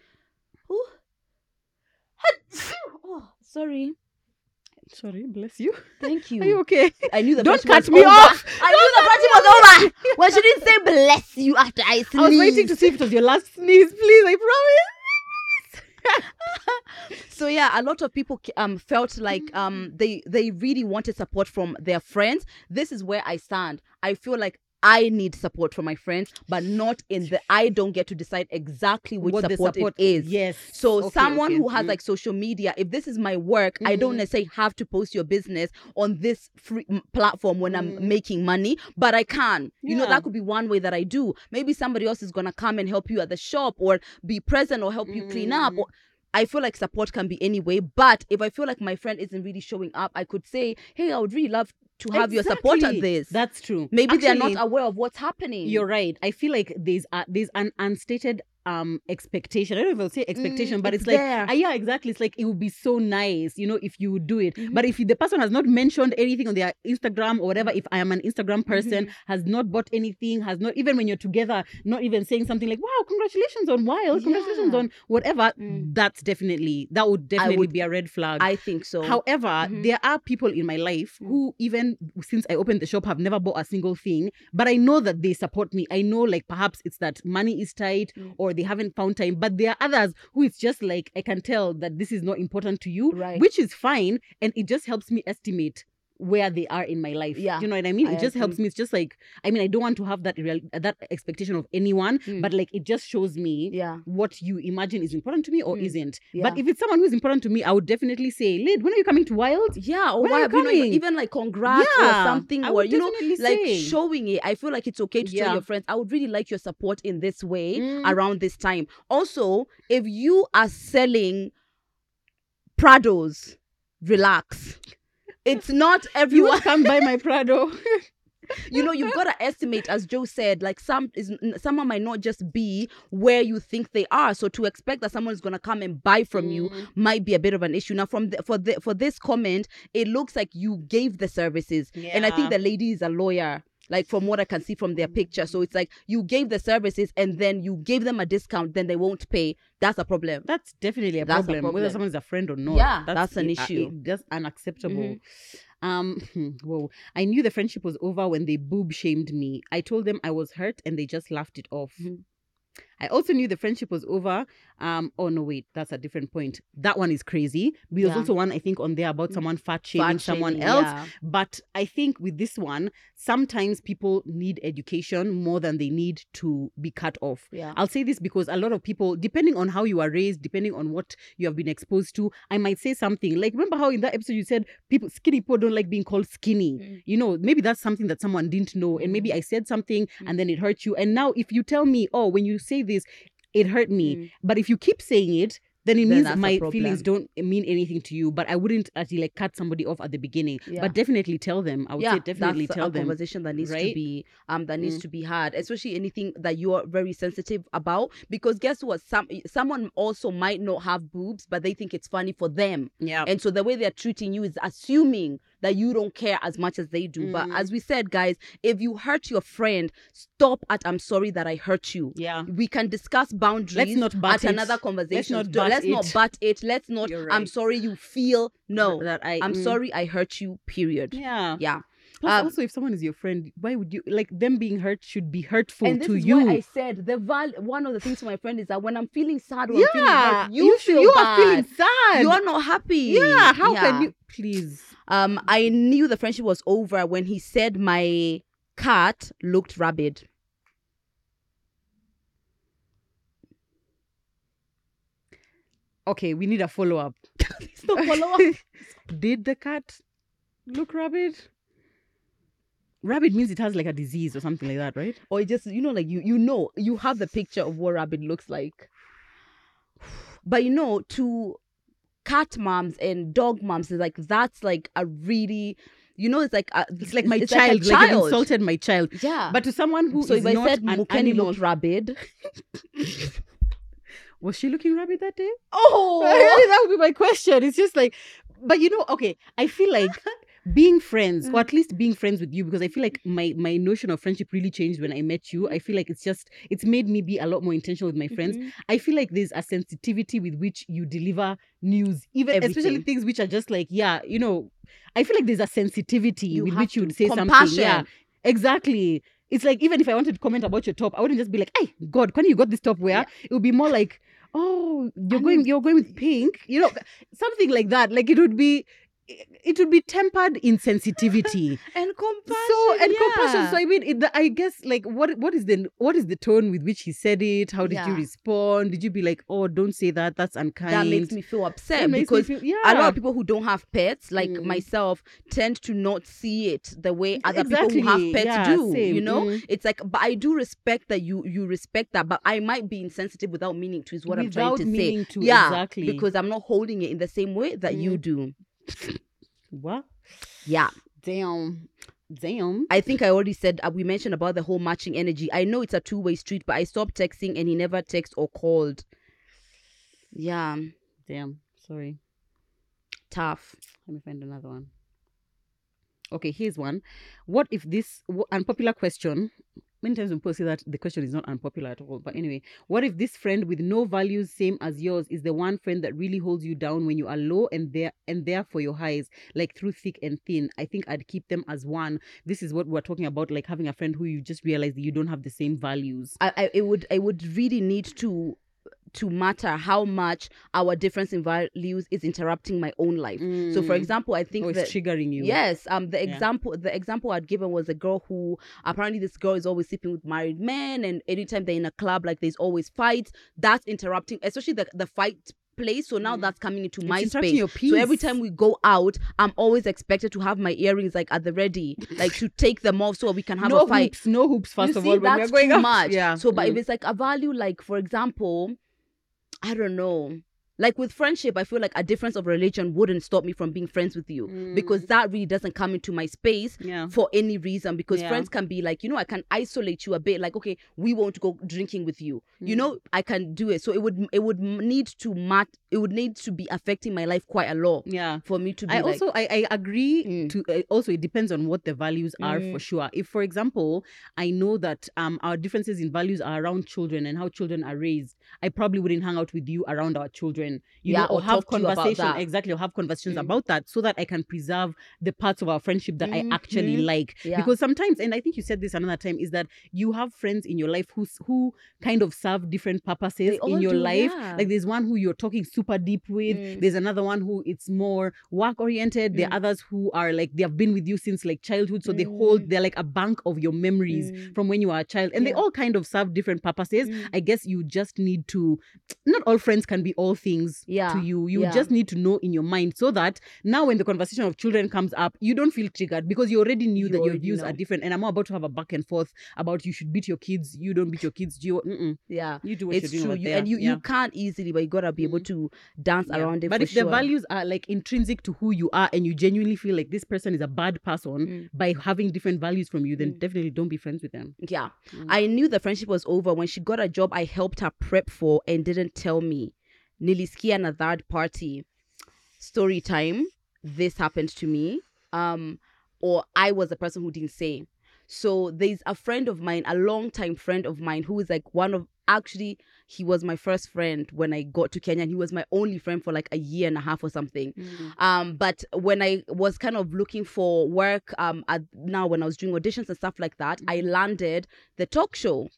Ooh. Oh, sorry. Sorry, bless you. Thank you. Are you okay? I knew the Don't cut me over. off. I knew the friendship was over. Well, she didn't say bless you after I sneezed. I was waiting to see if it was your last sneeze, please. I promise. so yeah a lot of people um felt like Mm. um they they really wanted support from their friends this is where i stand i feel like I need support from my friends, but not in the I don't get to decide exactly which What the support, support it is. Yes. So Okay, someone okay. who has Mm. like social media, if this is my work, I don't Mhm. necessarily have to post your business on this free m- platform when Mm. I'm making money, but I can. You know, that could be one way that I do. Maybe somebody else is gonna come and help you at the shop or be present or help you clean up Mm. or I feel like support can be anyway, but if I feel like my friend isn't really showing up, I could say, "Hey, I would really love to have your support at this." That's true. Maybe they're not aware of what's happening. You're right. I feel like there's a, there's an unstated um expectation. I don't know if I'll say expectation, Mm, but it's it's, like there. ah, yeah, exactly. It's like it would be so nice, you know, if you would do it. Mhm. But if the person has not mentioned anything on their Instagram or whatever, if I am an Instagram person, Mhm. has not bought anything, has not even when you're together, not even saying something like, "Wow, congratulations on Wild, congratulations Yeah. on whatever." Mm. That's definitely that would definitely would- be a red flag. I think so. However, Mhm. there are people in my life Mm. who, even since I opened the shop, have never bought a single thing. But I know that they support me. I know, like, perhaps it's that money is tight Mm. or they haven't found time. But there are others who it's just like, I can tell that this is not important to you, Right. which is fine. And it just helps me estimate where they are in my life. Yeah, Do you know what I mean? I it just helps me. It's just like, I mean, I don't want to have that real, that expectation of anyone, Mm. but like, it just shows me yeah. what you imagine is important to me or Mm. isn't. Yeah. But if it's someone who's important to me, I would definitely say, Lid, when are you coming to Wild? Yeah, or When are you have you know, even, coming? like congrats Yeah, or something, I or you know, like say. showing it. I feel like it's okay to tell your friends, I would really like your support in this way Mm. around this time. Also, if you are selling Prados, relax. It's not You everyone. come by my Prado. you know you've got to estimate as joe said like some is someone might not just be where you think they are so to expect that someone is going to come and buy from you Mm. might be a bit of an issue now from the, for the for this comment it looks like you gave the services and i think the lady is a lawyer like from what i can see from their picture so it's like you gave the services and then you gave them a discount then they won't pay that's a problem That's definitely a That's a problem, problem. whether someone's a friend or not. Yeah, that's an i- issue. that's unacceptable. Mhm. Um, whoa. I knew the friendship was over when they boob shamed me. I told them I was hurt and they just laughed it off. Mhm. I also knew the friendship was over. Um, oh no, wait, that's a different point. That one is crazy. There's Yeah. also one I think on there about someone fat shaming someone else. yeah. But I think with this one, sometimes people need education more than they need to be cut off. yeah I'll say this because a lot of people, depending on how you are raised, depending on what you have been exposed to, I might say something like, remember how in that episode you said people skinny people don't like being called skinny. Mm. You know, maybe that's something that someone didn't know, and maybe I said something Mm. and then it hurt you. And now if you tell me, oh, when you say this, it hurt me, Mm. but if you keep saying it. Then it Then means my feelings don't mean anything to you, but I wouldn't actually like cut somebody off at the beginning. Yeah. But definitely tell them. I would say definitely tell a them. conversation that needs to be um that needs Mm. to be had especially anything that you are very sensitive about because guess what some someone also might not have boobs but they think it's funny for them Yeah. and so the way they're treating you is assuming that you don't care as much as they do but Mm. as we said guys if you hurt your friend stop at i'm sorry that i hurt you yeah. we can discuss boundaries not butt at it. another conversation Let's not butt let's not it. butt it let's not You're i'm sorry you feel no That I. i'm mm, sorry i hurt you period Yeah. yeah Plus, Um, also, if someone is your friend, why would you like them being hurt? Should be hurtful and this to is you. why I said the val- one of the things to my friend is that when I'm feeling sad I'm feeling yeah, hurt, you, feel you bad. are feeling sad. You are not happy. yeah. How Yeah. can you? Please. Um, I knew the friendship was over when he said my cat looked rabid. Okay, we need a follow up. no follow-up. Did the cat look rabid? Rabid means it has like a disease or something like that, right? or it just you know like you you know you have the picture of what rabbit looks like. But you know to cat moms and dog moms is like that's like a really you know it's like a, It's like my a child. Like, you've insulted my child. yeah. But to someone who so is if I not said an animal, looked rabid, was she looking rabid that day? oh, that would be my question. It's just like, but you know, okay, I feel like being friends, Mm. or at least being friends with you, because I feel like my my notion of friendship really changed when I met you. I feel like it's just it's made me be a lot more intentional with my friends. Mhm. I feel like there's a sensitivity with which you deliver news, even especially things which are just like, yeah, you know, I feel like there's a sensitivity You with which you would say something. Compassion. Yeah, exactly. It's like even if I wanted to comment about your top, I wouldn't just be like, "Hey, God, when you got this top where?" Yeah. It would be more like, "Oh, you're I going, mean- you're going with pink," you know, something like that. Like it would be, it would be tempered insensitivity. and compassion. so and yeah. compassion. So I mean, it, the, I guess like what what is the what is the tone with which he said it? How did you respond? Did you be like, "Oh, don't say that. That's unkind." that makes me feel upset because feel- yeah. a lot of people who don't have pets, like Mm. myself, tend to not see it the way other Exactly. people who have pets Yeah, do. same. You know, Mm. it's like, but I do respect that you you respect that, but I might be insensitive without meaning to. Is what I'm trying to say. to, yeah, exactly. because I'm not holding it in the same way that you Mm. do. What? Yeah, Damn, damn. I think I already said uh, we mentioned about the whole matching energy. I know it's a two way street, but I stopped texting and he never texted or called. Yeah, Damn. Sorry. tough. Let me find another one. Okay, here's one. What if this wh- unpopular question? Many times when people say that the question is not unpopular at all. But anyway, what if this friend with no values same as yours is the one friend that really holds you down when you are low and there and there for your highs, like through thick and thin? I think I'd keep them as one. This is what we're talking about, like having a friend who you just realize that you don't have the same values. I, I it would I would really need to to matter how much our difference in values is interrupting my own life. So for Mm. example, I think or that it's triggering you. Yes, um, the Yeah. example the example I'd given was a girl who apparently this girl is always sleeping with married men, and anytime they're in a club, like there's always fights. That's interrupting, especially the the fight place. So now Mm. that's coming into my space. So every time we go out, I'm always expected to have my earrings like at the ready, like to take them off so we can have no a fight. hoops, no hoops. First you of see, all, when that's we're going too out. much. Yeah. So, but if Mm. it's like a value, like for example, I don't know. Like with friendship, I feel like a difference of religion wouldn't stop me from being friends with you because that really doesn't come into my space Mm. Yeah. for any reason. Because Yeah. friends can be like, you know, I can isolate you a bit. Like, okay, we won't go drinking with you. Mm. You know, I can do it. So it would it would need to mat. It would need to be affecting my life quite a lot Yeah. for me to be I like. also I, I agree Mm. to uh, also it depends on what the values are for sure. If for example I know that um our differences in values are around children and how children are raised, I probably wouldn't hang out with you around our children. You Yeah, know, or, or have talk to you about conversation exactly or have conversations Mm. about that so that I can preserve the parts of our friendship that I actually Mhm. like. Yeah. Because sometimes, and I think you said this another time, is that you have friends in your life who who kind of serve different purposes in your do, life. yeah. Like there's one who you're talking super deep with. Mm. There's another one who it's more work oriented. There Mm. are others who are like they have been with you since like childhood, so they hold Mm. they're like a bank of your memories Mm. from when you were a child, and they all kind of serve different purposes. Mm. I guess you just need to. Not all friends can be all things Yeah, to you. You yeah. just need to know in your mind so that now when the conversation of children comes up, you don't feel triggered because you already knew You that your views know. are different. And I'm about to have a back and forth about you should beat your kids, you don't beat your kids. Do you? Mm-mm. yeah. You do what It's you're doing true. You, there. and you, Yeah. you can't easily, but you gotta be able to dance around it. But if sure. the values are like intrinsic to who you are and you genuinely feel like this person is a bad person Mm. by having different values from you, then Mm. definitely don't be friends with them. Yeah. Mm. I knew the friendship was over when she got a job I helped her prep for and didn't tell me. Nilisikia and a third party. Story time. This happened to me. Um, or I was the person who didn't say. So there's a friend of mine, a long-time friend of mine, who is like one of actually he was my first friend when I got to Kenya and he was my only friend for like a year and a half or something. Um, but when I was kind of looking for work, um, at, now when I was doing auditions and stuff like that, I landed the talk show,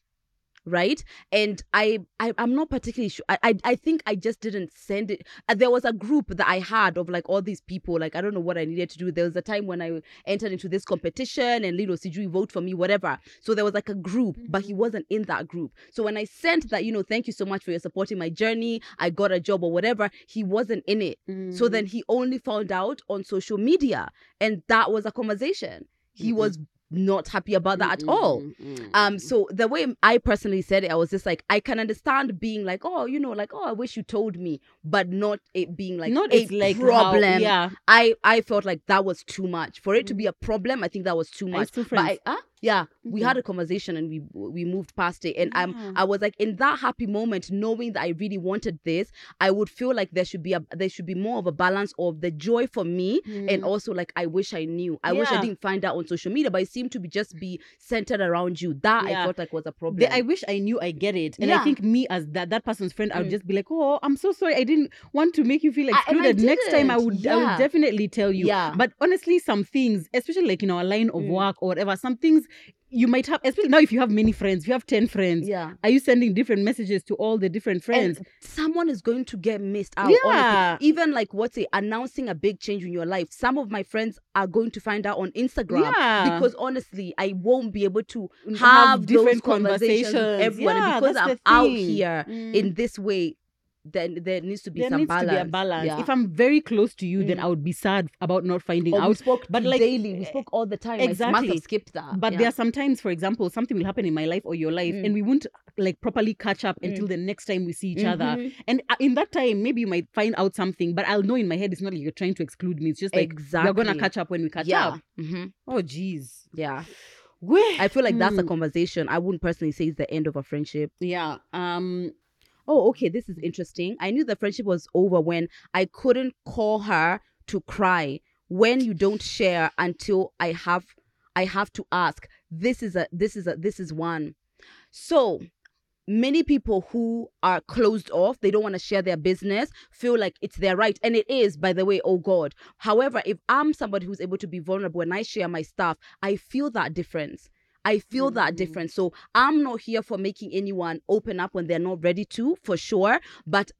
right? And I, I I'm not particularly sure. I, I, I think I just didn't send it. Uh, there was a group that I had of like all these people. Like I don't know what I needed to do. There was a time when I entered into this competition and Lilo Sijui vote for me, whatever. So there was like a group, but he mm-hmm. wasn't in that group. So when I sent that, you know, thank you so much for your supporting my journey. I got a job or whatever. He wasn't in it. So mm-hmm. then he only found out on social media, and that was a conversation. He Mm-mm. was not happy about that at all. Mm-mm. Um, so the way I personally said it, I was just like, I can understand being like, oh, you know, like, oh, I wish you told me, but not it being like not a it's like how- problem. yeah, I I felt like that was too much for it to be a problem. I think that was too Are you much. still But I, friends? Ah, yeah, we had a conversation and we we moved past it. And I'm I was like in that happy moment, knowing that I really wanted this. I would feel like there should be a there should be more of a balance of the joy for me and also like I wish I knew. I wish I Mm. Didn't find out on social media, but it seemed to be just be centered around you. That I Yeah. felt like was a problem. The, I wish I knew I get it. And I think me as that that person's friend, I would Mm. just be like, Oh, I'm so sorry. I didn't want to make you feel I- I excluded. Next time I would I would definitely tell you. Yeah. But honestly, some things, especially like in our line of Mm. work or whatever, some things you might have especially now if you have many friends, if you have 10 friends. yeah. Are you sending different messages to all the different friends? And someone is going to get missed out. Yeah. Honestly. Even like what's it, announcing a big change in your life. Some of my friends are going to find out on Instagram. Yeah. Because honestly, I won't be able to Have have, different those conversations with conversations. everyone. Yeah, because I'm out here Mm. in this way, then there needs to be there some needs balance. to be a balance. Yeah. If I'm very close to you, then Mm. I would be sad about not finding Or we spoke but, like, daily. We spoke all the time. I must exactly. have skipped that. But yeah. there are sometimes, for example, something will happen in my life or your life, Mm. and we won't like properly catch up until the next time we see each other. Mhm. And uh, in that time, maybe you might find out something, but I'll know in my head it's not like you're trying to exclude me. It's just like exactly. we're gonna catch up when we catch yeah. up. hmm Oh, jeez. Yeah. I feel like that's a Hmm. conversation. I wouldn't personally say it's the end of a friendship. Yeah. Um. Oh, okay, this is interesting. I knew the friendship was over when I couldn't call her to cry. When you don't share until I have I have to ask. This is a this is a this is one. So many people who are closed off, they don't want to share their business, feel like it's their right. And it is, by the way, oh God. However, if I'm somebody who's able to be vulnerable and I share my stuff, I feel that difference. I feel that Mm. difference. So I'm not here for making anyone open up when they're not ready to, for sure. But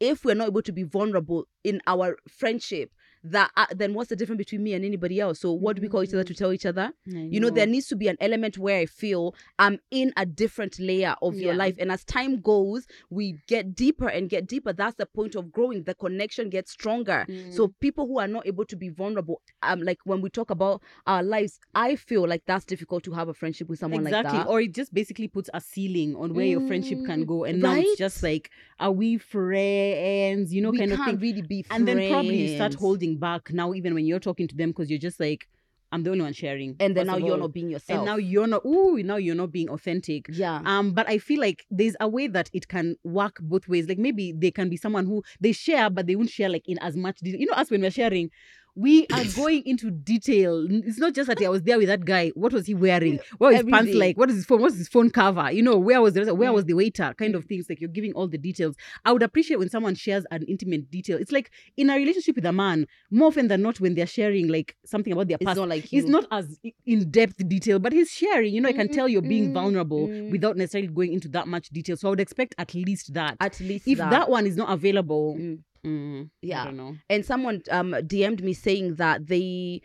if we're not able to be vulnerable in our friendship, that uh, then what's the difference between me and anybody else? So what do we call each other to tell each other? You know, there needs to be an element where I feel I'm in a different layer of your life. And as time goes, we get deeper and get deeper. That's the point of growing. The connection gets stronger. Mm. So people who are not able to be vulnerable, um, like when we talk about our lives, I feel like that's difficult to have a friendship with someone exactly like that. or it just basically puts a ceiling on where your friendship can Mm, go and now it's just like are we friends you know we kind of thing really be friends? and then probably you start friends. Holding back now even when you're talking to them because you're just like i'm the only one sharing and then now you're not being yourself. and now you're not ooh now you're not being authentic yeah. um but i feel like there's a way that it can work both ways like maybe they can be someone who they share but they won't share like in as much detail you know us when we're sharing we are going into detail it's not just that i was there with that guy what was he wearing what was his pants like what is his phone what's his phone cover you know where was the where was the waiter kind of things like you're giving all the details i would appreciate when someone shares an intimate detail it's like in a relationship with a man more often than not when they're sharing like something about their it's past not like you. it's not as in depth detail, but he's sharing. You know, I can tell you're being mm, vulnerable mm. without necessarily going into that much detail. So I would expect at least that. at least if that. one is not available, Mm. Mm, I Yeah. don't know. and someone um DM'd me saying that they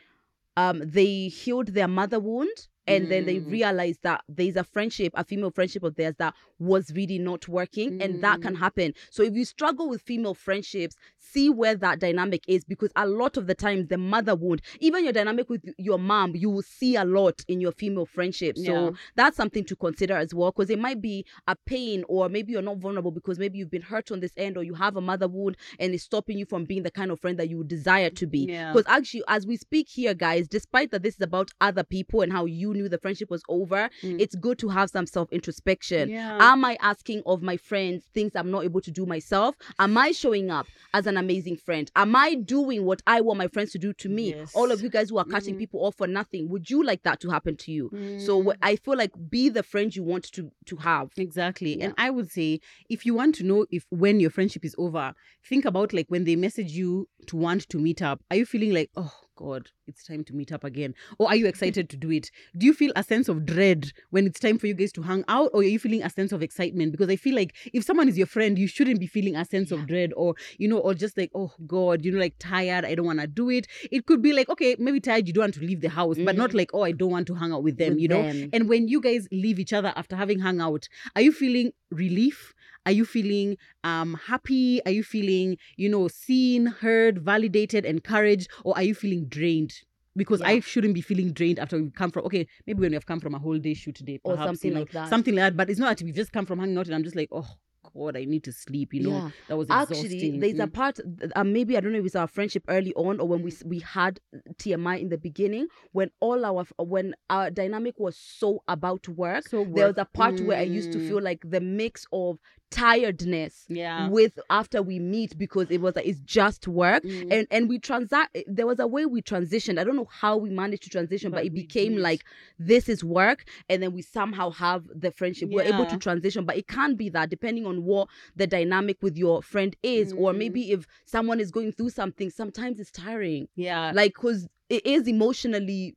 um they healed their mother wound and then they realize that there's a friendship, a female friendship of theirs that was really not working, and that can Mm. happen. So if you struggle with female friendships, see where that dynamic is because a lot of the times the mother wound, even your dynamic with your mom, you will see a lot in your female friendships. So Yeah. that's something to consider as well because it might be a pain or maybe you're not vulnerable because maybe you've been hurt on this end or you have a mother wound and it's stopping you from being the kind of friend that you desire to be Yeah. because actually as we speak here guys despite that this is about other people and how you knew the friendship was over Mm. it's good to have some self introspection Yeah. am i asking of my friends things i'm not able to do myself am i showing up as an amazing friend am i doing what i want my friends to do to me Yes. all of you guys who are cutting Mhm. people off for nothing would you like that to happen to you so Mm. wh- I feel like be the friend you want to to have. Exactly. Yeah. And I would say if you want to know if when your friendship is over, think about like when they message you to want to meet up. Are you feeling like, oh God, it's time to meet up again? Or are you excited to do it? Do you feel a sense of dread when it's time for you guys to hang out? Or are you feeling a sense of excitement? Because I feel like if someone is your friend, you shouldn't be feeling a sense Yeah. of dread or, you know, or just like, oh God, you know, like tired, I don't want to do it. It could be like, okay, maybe tired, you don't want to leave the house, but not Mhm. like, oh, I don't want to hang out with them, with you know? them. And when you guys leave each other after having hung out, are you feeling relief? Are you feeling um happy? Are you feeling, you know, seen, heard, validated, encouraged, or are you feeling drained? Because Yeah. I shouldn't be feeling drained after we've come from okay, maybe when we've come from a whole day shoot today, Or something you know, like that. Something like that. But it's not that we've just come from hanging out and I'm just like, oh God, I need to sleep, you know. Yeah. That was Actually, exhausting. there's a Mm. part. Uh, maybe I don't know if it's our friendship early on or when we we had TMI in the beginning when all our when our dynamic was so about work. so There was a part where I used to Mm. feel like the mix of tiredness yeah. with after we meet because it was like it's just work Mm. and and we transact there was a way we transitioned i don't know how we managed to transition but, But it became did. like this is work and then we somehow have the friendship we're able to transition but it can't be that depending on what the dynamic with your friend is or Mm. maybe if someone is going through something sometimes it's tiring yeah. like because it is emotionally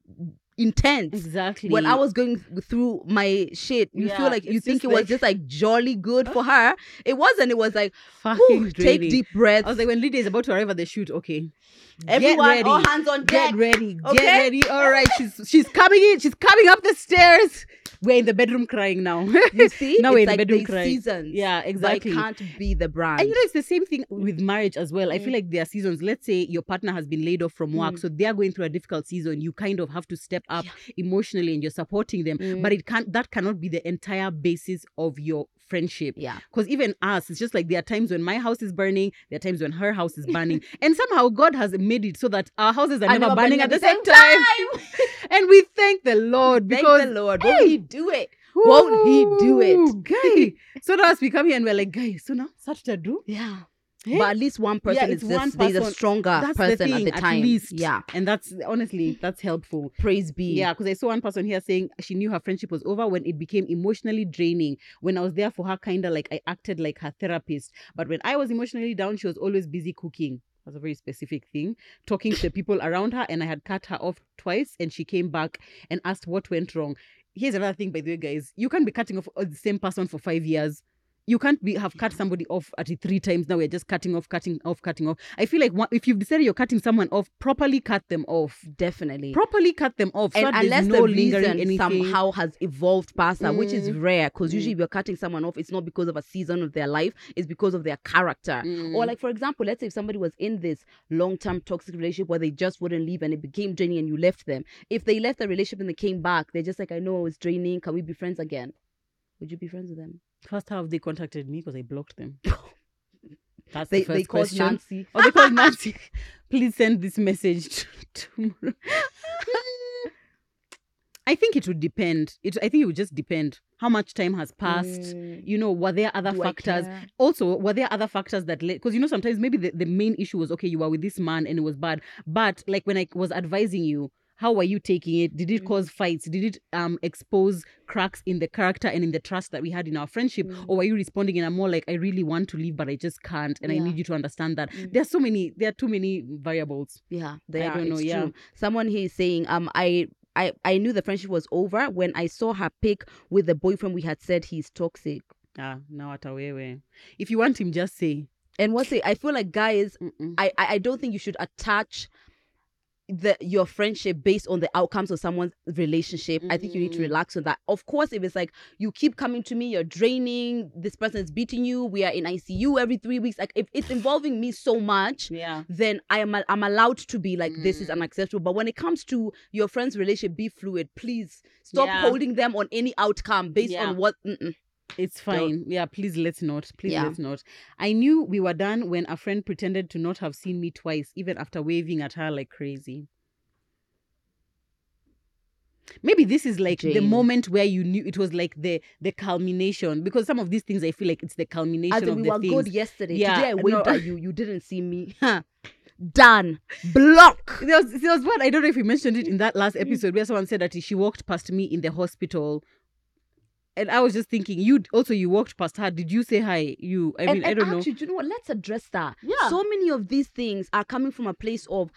intense exactly. when I was going through my shit, you feel like you think it was like- just like jolly good for her. It wasn't. It was like, fucking "Whew, take deep breaths. I was like, when Lydia is about to arrive at the shoot, okay. Everyone, get ready. all hands on deck. Get ready. Get ready. All right. She's she's coming in. She's coming up the stairs. We're in the bedroom crying now. You see, Now we're in it's the like bedroom crying. seasons. yeah, but exactly. it can't be the brand. And you know, it's the same thing with marriage as well. I Mm. feel like there are seasons. Let's say your partner has been laid off from work, Mm. so they are going through a difficult season. You kind of have to step up emotionally, and you're supporting them. Mm. But it can't. That cannot be the entire basis of your friendship. yeah, Because even us, it's just like there are times when my house is burning, there are times when her house is burning. and somehow God has made it so that our houses are never never burning at the same time. and we thank the Lord Thank because the Lord. hey, Won't He do it? Won't He do it? Guy. so now as we come here and we're like, guys, so now Saturday do? Yeah. Eh? But at least one person it's is one this, there's a person. stronger That's person the thing, at the time. least. Yeah. And that's honestly, that's helpful. Praise be. Yeah, because I saw one person here saying she knew her friendship was over when it became emotionally draining. When I was there for her, kind of like I acted like her therapist. But when I was emotionally down, she was always busy cooking. That's a very specific thing. Talking to the people around her, and I had cut her off twice, and she came back and asked what went wrong. Here's another thing, by the way, guys. You can't be cutting off the same person for five years. You can't be have cut somebody off at three times now we're just cutting off cutting off cutting off i feel like one, if you've decided you're cutting someone off properly cut them off Definitely. properly cut them off and there's unless no the lingering reason somehow has evolved past that, which is Mm. rare, because Mm. usually if you're cutting someone off, it's not because of a season of their life, it's because of their character. Mm. Or like for example, let's say if somebody was in this long-term toxic relationship where they just wouldn't leave and it became draining and you left them. If they left the relationship and they came back, they're just like, I know it was draining. Can we be friends again? Would you be friends with them? First have they contacted me because i blocked them that's They the first they called question Nancy. Oh, they called Nancy. Please send this message tomorrow. I think it would depend. It I think it would just depend how much time has passed. Mm, You know, were there other do factors? Also, were there other factors that led? Because you know, sometimes maybe the, the main issue was okay, you were with this man and it was bad. But like when I was advising you, how were you taking it? Did it Mm. cause fights? Did it um expose cracks in the character and in the trust that we had in our friendship? Mm. Or were you responding in a more like I really want to leave, but I just can't, and I need you to understand that Mm. there are so many, there are too many variables. Yeah, they I are. don't know, yeah. true. Someone here is saying, um, I. I, I knew the friendship was over when I saw her pic with the boyfriend we had said he's toxic. Ah, now at away. If you want him, just say. And what's it? I feel like guys, Mm-mm. I, I I don't think you should attach the your friendship based on the outcomes of someone's relationship. I think you need to Mm. relax on that. Of course, if it's like you keep coming to me, you're draining, this person is beating you, we are in ICU every three weeks. Like if it's involving me so much, Yeah. then I am I'm allowed to be like this is Mm. unacceptable. But when it comes to your friend's relationship, be fluid. Please stop Yeah. holding them on any outcome based Yeah. on what. Mm-mm. It's fine. Yeah, please let's not. Please Yeah. let's not. I knew we were done when a friend pretended to not have seen me twice, even after waving at her like crazy. Maybe this is like the Jane. moment where you knew it was like the the culmination because some of these things I feel like it's the culmination As in of we the were things. good yesterday. Yeah, Today I waved no. at you. You didn't see me. Huh. Done. Block. There was, there was one I don't know if you mentioned it in that last episode where someone said that she walked past me in the hospital, and I was just thinking, you also you walked past her. Did you say hi? You, I mean, and, I don't know. actually, do you know what? Let's address that. Yeah. So many of these things are coming from a place of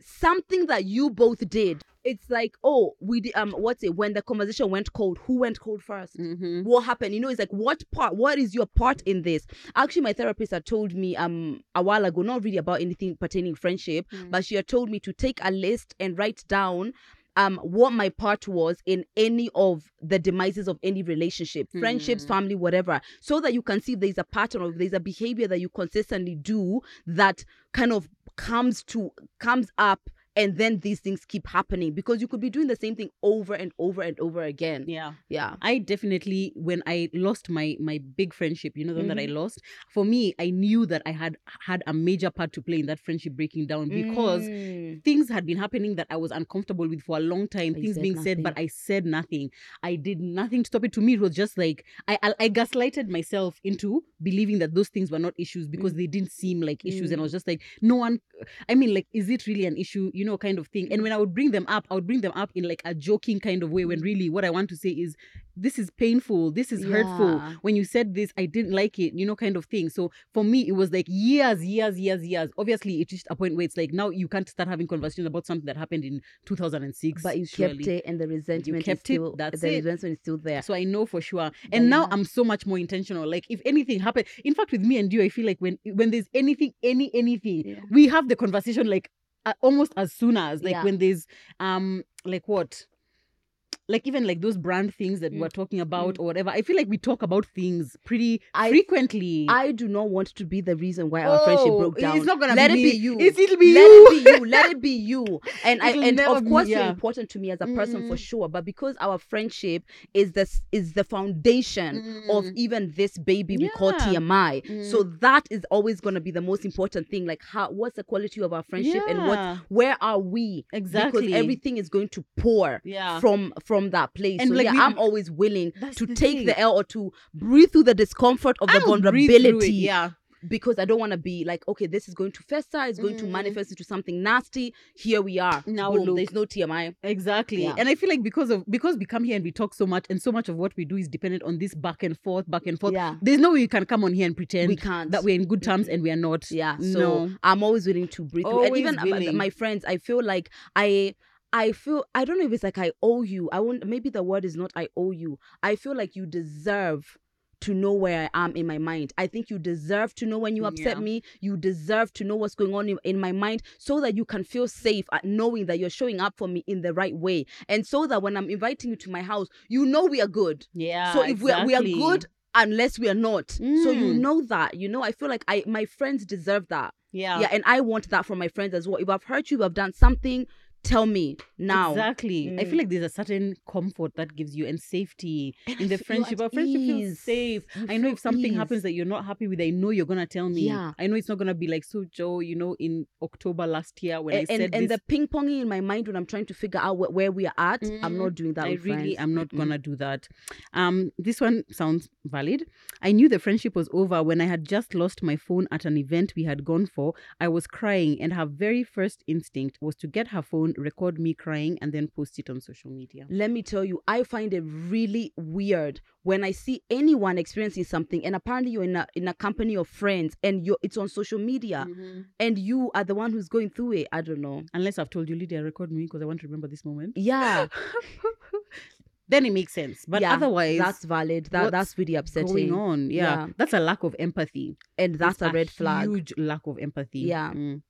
something that you both did. It's like, oh, we did, um, what's it? When the conversation went cold, who went cold 1st Mhm. What happened? You know, it's like, what part? What is your part in this? Actually, my therapist had told me um a while ago, not really about anything pertaining friendship, Mm. but she had told me to take a list and write down um what my part was in any of the demises of any relationship friendships Hmm. family whatever so that you can see if there's a pattern or if there's a behavior that you consistently do that kind of comes to comes up and then these things keep happening because you could be doing the same thing over and over and over again Yeah. yeah I definitely when I lost my my big friendship, you know the one that Mm-hmm. I lost. For me, I knew that I had had a major part to play in that friendship breaking down because Mm. things had been happening that I was uncomfortable with for a long time. Things being said, but. I said nothing. I did nothing to stop it. To me, it was just like I I, I gaslighted myself into believing that those things were not issues because Mm. they didn't seem like issues, and I Mm. was just like, no one. I mean, like, is it really an issue? You know, kind of thing. And when I would bring them up, I would bring them up in like a joking kind of way. When really, what I want to say is, this is painful. This is hurtful. When you said this, I didn't like it. You know, kind of thing. So for me, it was like years, years, years, years. Obviously, it reached a point where it's like now you can't start having conversations about something that happened in 2006. but you surely. kept it and the resentment kept is it, still that's the it. resentment is still there So I know for sure. And now. I'm so much more intentional. Like if anything happened, in fact, with me and you, I feel like when when there's anything, any anything, Yeah. we have the conversation like almost as soon as like Yeah. when there's um like what. Like even like those brand things that Mm. we're talking about or whatever, I feel like we talk about things pretty I- frequently. I do not want to be the reason why our friendship Oh, broke down. It's not gonna Let be it me. be you. It's, it'll be Let you. it be you. Let it be you. And I and of be- course you're important to me as a person for Mm. sure. But because our friendship is this is the foundation of Mm. even this baby we call Yeah. TMI. So Mm. that is always gonna be the most important thing. Like how what's the quality of our friendship and what where are we? Exactly. Because everything is going to pour Yeah. from from that place. And so like yeah, we- I'm always willing to the take thing. the L or to breathe through the discomfort of the I'll breathe through it, vulnerability Yeah. because I don't want to be like, okay, this is going to fester, it's going to Mm. manifest into something nasty. Here we are. Now Boom, look. there's no TMI. Exactly. Yeah. And I feel like because of because we come here and we talk so much and so much of what we do is dependent on this back and forth, back and forth. Yeah. There's no way you can come on here and pretend We can't. that we're in good terms and we are not. Yeah. So no. I'm always willing to breathe through. And even willing. my friends, I feel like I I feel I don't know if it's like I owe you. I won't maybe the word is not I owe you. I feel like you deserve to know where I am in my mind. I think you deserve to know when you upset Yeah. me. You deserve to know what's going on in, in my mind so that you can feel safe at knowing that you're showing up for me in the right way. And so that when I'm inviting you to my house, you know we are good. Yeah. so if we are, we are good unless we are not. So you Mm. know that. You know, I feel like I my friends deserve that. Yeah. Yeah, and I want that from my friends as well. If I've hurt you, if I've done something, tell me now. Exactly. I Mm. feel like there's a certain comfort that gives you and safety And in I the friendship. Our friendship feels safe. You I know if something ease. happens that you're not happy with, I know you're gonna tell me. Yeah. I know it's not gonna be like so Joe, you know, in October last year when and, I said and, and this. the ping ponging in my mind when I'm trying to figure out wh- where we are at, I'm Mm, not doing that. I with really am not Mm-mm. gonna do that. Um, this one sounds valid. I knew the friendship was over when I had just lost my phone at an event we had gone for. I was crying, and her very first instinct was to get her phone, record me crying, and then post it on social media. Let me tell you, I find it really weird when I see anyone experiencing something, and apparently you're in a in a company of friends, and you're it's on social media, Mm-hmm. and you are the one who's going through it. I don't know. Unless I've told you, Lydia, record me because I want to remember this moment. Yeah, then it makes sense. But yeah, otherwise, that's valid. That that's really upsetting. going on. Yeah, Yeah. that's a lack of empathy. and that's It's a red flag. Huge lack of empathy. Yeah. Mm.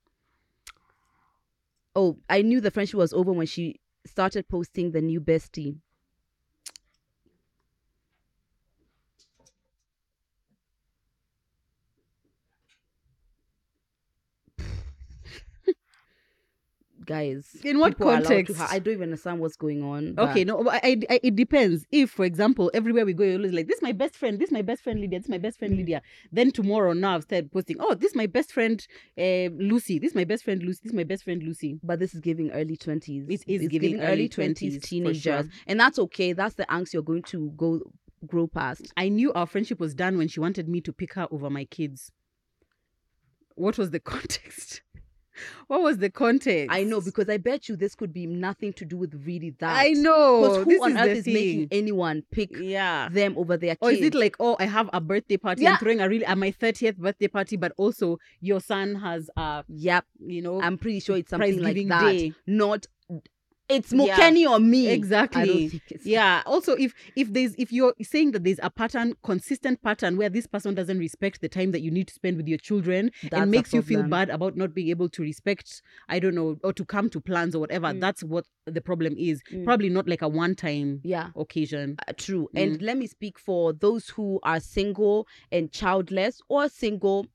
Oh, I knew the friendship was over when she started posting the new bestie. Guys, In what context? I don't even understand what's going on. Okay, no, but I, I, it depends. If, for example, everywhere we go, you're always like, "This is my best friend. This is my best friend Lydia. This is my best friend Mm. Lydia." Then tomorrow, now I've started posting, "Oh, this is my best friend uh, Lucy. This is my best friend Lucy. This is my best friend Lucy." But this is giving early twenties. It is giving early 20s, for teenagers, sure. and that's okay. That's the angst you're going to go grow past. I knew our friendship was done when she wanted me to pick her over my kids. What was the context? What was the context? I know because I bet you this could be nothing to do with really that. I know. Because who this on is earth is making anyone pick Yeah. them over their kids? Or is it like, oh, I have a birthday party. Yeah. I'm throwing a really at my 30th birthday party, but also your son has uh Yep, you know I'm pretty sure it's something like that. day. Not, it's Yeah. Mokeni or me. Exactly. I don't think it's Yeah. Also, if if there's if you're saying that there's a pattern, consistent pattern where this person doesn't respect the time that you need to spend with your children That's and makes you feel bad about not being able to respect, I don't know, or to come to plans or whatever, Mm. that's what the problem is. Mm. Probably not like a one time Yeah. occasion. Uh, true. Mm. And let me speak for those who are single and childless or single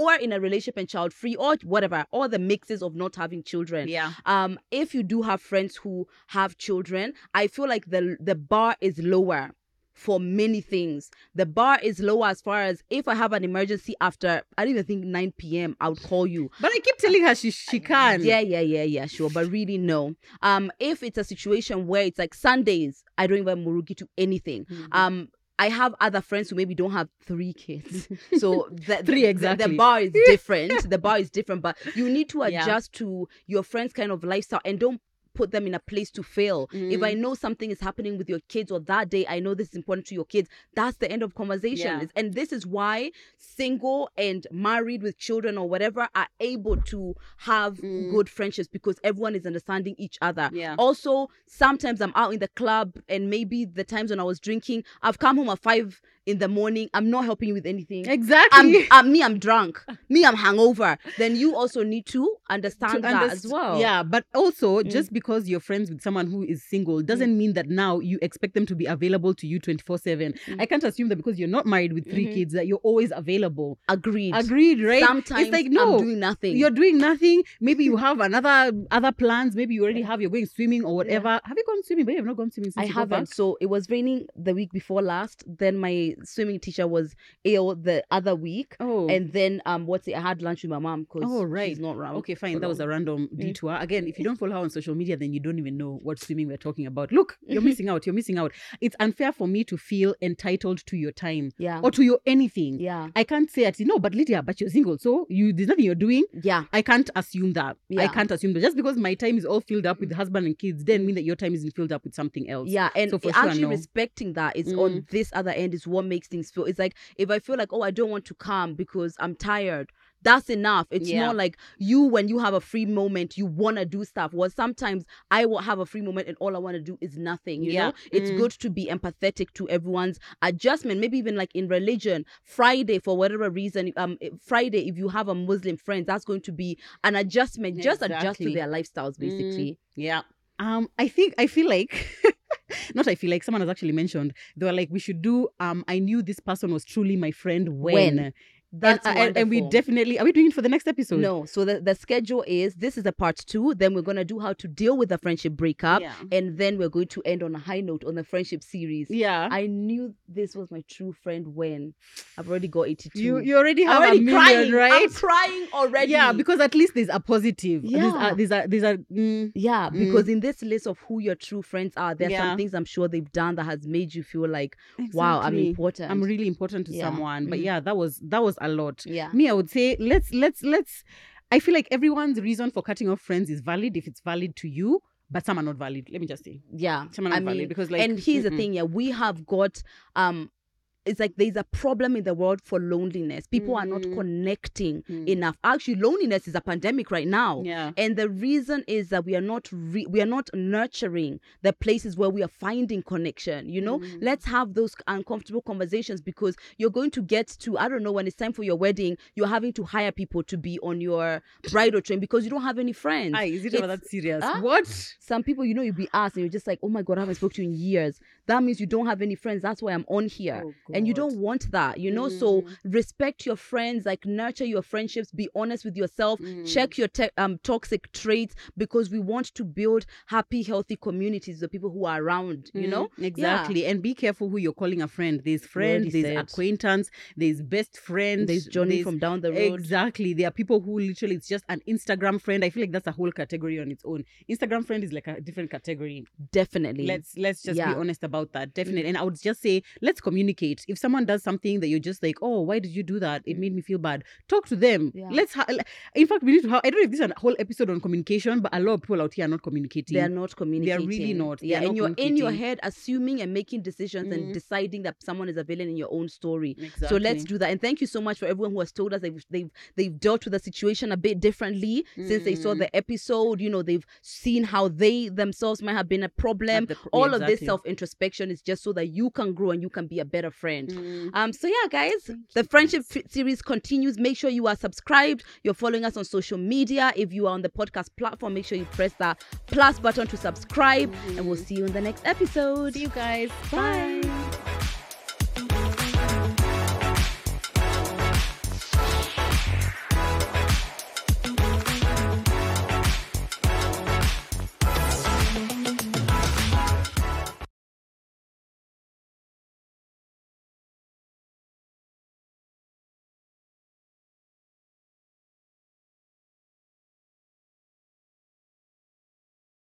or in a relationship and child free or whatever, or the mixes of not having children. Yeah. Um, if you do have friends who have children, I feel like the the bar is lower for many things. The bar is lower as far as if I have an emergency after I don't even think 9 p.m. I would call you. But I keep telling her she she can. Yeah, yeah, yeah, yeah, sure. But really, no. Um, if it's a situation where it's like Sundays, I don't even murugi to anything. Mhm. Um, I have other friends who maybe don't have three kids, so the, Three, the- the, bar is different. the bar is different, but you need to Yeah. adjust to your friends' kind of lifestyle and don't put them in a place to fail. If I Mm. know something is happening with your kids or that day, I know this is important to your kids. That's the end of conversation. Yeah. And this is why single and married with children or whatever are able to have Mm. good friendships because everyone is understanding each other. Yeah. Also, sometimes I'm out in the club and maybe the times when I was drinking, I've come home at five in the morning. I'm not helping you with anything. I'm, Exactly. I'm me, I'm drunk. Me, I'm hangover. Then you also need to to understand that as well. Yeah, but also Mm. just because you're friends with someone who is single doesn't mean that now you expect them to be available to you 24 7. Mm. I can't assume that because you're not married with 3 Mhm. kids that you're always available. Agreed. Agreed, right? Sometimes it's like no. I'm doing nothing. you're doing nothing. Maybe you have another other plans. Maybe you already have. You're going swimming or whatever. Have you gone swimming? But you have not gone swimming since I haven't. So it was raining the week before last. Then my swimming teacher was ill the other week. Oh, And then um what's it? I had lunch with my mom because Oh, right. she's not around. Okay, fine. That was a random Mm. detour. Again, if you don't follow her on social media, then you don't even know what swimming we're talking about. Look, you're missing out. You're missing out. It's unfair for me to feel entitled to your time yeah. or to your anything. Yeah. I can't say it. No, but Lydia, but you're single, so you there's nothing you're doing. Yeah. I can't assume that. Yeah. I can't assume that just because my time is all filled up with husband and kids, doesn't mean that your time isn't filled up with something else. Yeah, and So for sure, actually no. respecting that is Mm. on this other end is what makes things feel. It's like if I feel like, oh, I don't want to come because I'm tired, that's enough. It's Yeah. not like you when you have a free moment, you want to do stuff. Well, sometimes I will have a free moment and all I want to do is nothing. You Yeah. know, it's Mm. good to be empathetic to everyone's adjustment. Maybe even like in religion, Friday for whatever reason, um, eh, Friday if you have a Muslim friend, that's going to be an adjustment. Just adjust to their lifestyles, basically. Yeah. Um, I think I feel like not I feel like someone has actually mentioned they were like we should do um I knew this person was truly my friend when, When. That's and, and, and we definitely are we doing it for the next episode? No, so the, the schedule is this is a part two. Then we're gonna do how to deal with a friendship breakup, Yeah. and then we're going to end on a high note on the friendship series. Yeah. I knew this was my true friend when I've already got 82. you you already I'm have already a million, crying, right? I'm crying already. Yeah, because at least there's a positive. These Yeah. are these are these are mm, yeah, because in this list of who your true friends are, there's Yeah. some things I'm sure they've done that has made you feel like, wow, I'm important. I'm really important to Yeah. someone. But Mm. yeah, that was that was a lot. yeah. Me, I would say let's let's let's I feel like everyone's reason for cutting off friends is valid if it's valid to you, but some are not valid. Let me just say. Yeah. Some are I not valid mean, because like and here's the mm-mm. thing, yeah, we have got um it's like there's a problem in the world for loneliness. People are not Mhm. connecting Mm. enough. Actually, loneliness is a pandemic right now. Yeah. And the reason is that we are not re- we are not nurturing the places where we are finding connection. You know, Mm. let's have those uncomfortable conversations because you're going to get to I don't know when it's time for your wedding, you're having to hire people to be on your bridal train because you don't have any friends. Aye, is it It's- that serious? Ah, What? Some people, you know, you'll be asked and you're just like, oh my God, I haven't spoken to you in years. That means you don't have any friends. That's why I'm on here. Oh, and you don't want that, you know? So Mm. respect your friends, like nurture your friendships, be honest with yourself, Mm. check your te- um, toxic traits because we want to build happy, healthy communities, the people who are around, you Mm, know? exactly and be careful who you're calling a friend there's friend already there's said. acquaintance there's best friend There's Johnny there's- from down the road. exactly there are people who literally it's just an instagram friend i feel like that's a whole category on its own instagram friend is like a different category Definitely. let's let's just Yeah. be honest about that definitely and i would just say let's communicate if someone does something that you're just like oh why did you do that it made me feel bad talk to them Yeah. let's ha- in fact we need to have i don't know if this is a whole episode on communication but a lot of people out here are not communicating They're not communicating. They are really not. They Yeah, and you're in your head assuming and making decisions Mm. and deciding that someone is a villain in your own story. exactly. So let's do that. And thank you so much for everyone who has told us they've they've they've dealt with the situation a bit differently since they saw Mm. the episode. You know, they've seen how they themselves might have been a problem. the pro- All of this self introspection is just so that you can grow and you can be a better friend. Mm. Um, so yeah, guys, the friendship f- series continues. Make sure you are subscribed. You're following us on social media. If you are on the podcast platform, make sure you press that plus button to subscribe. And we'll see you in the next episode. See you guys. Bye.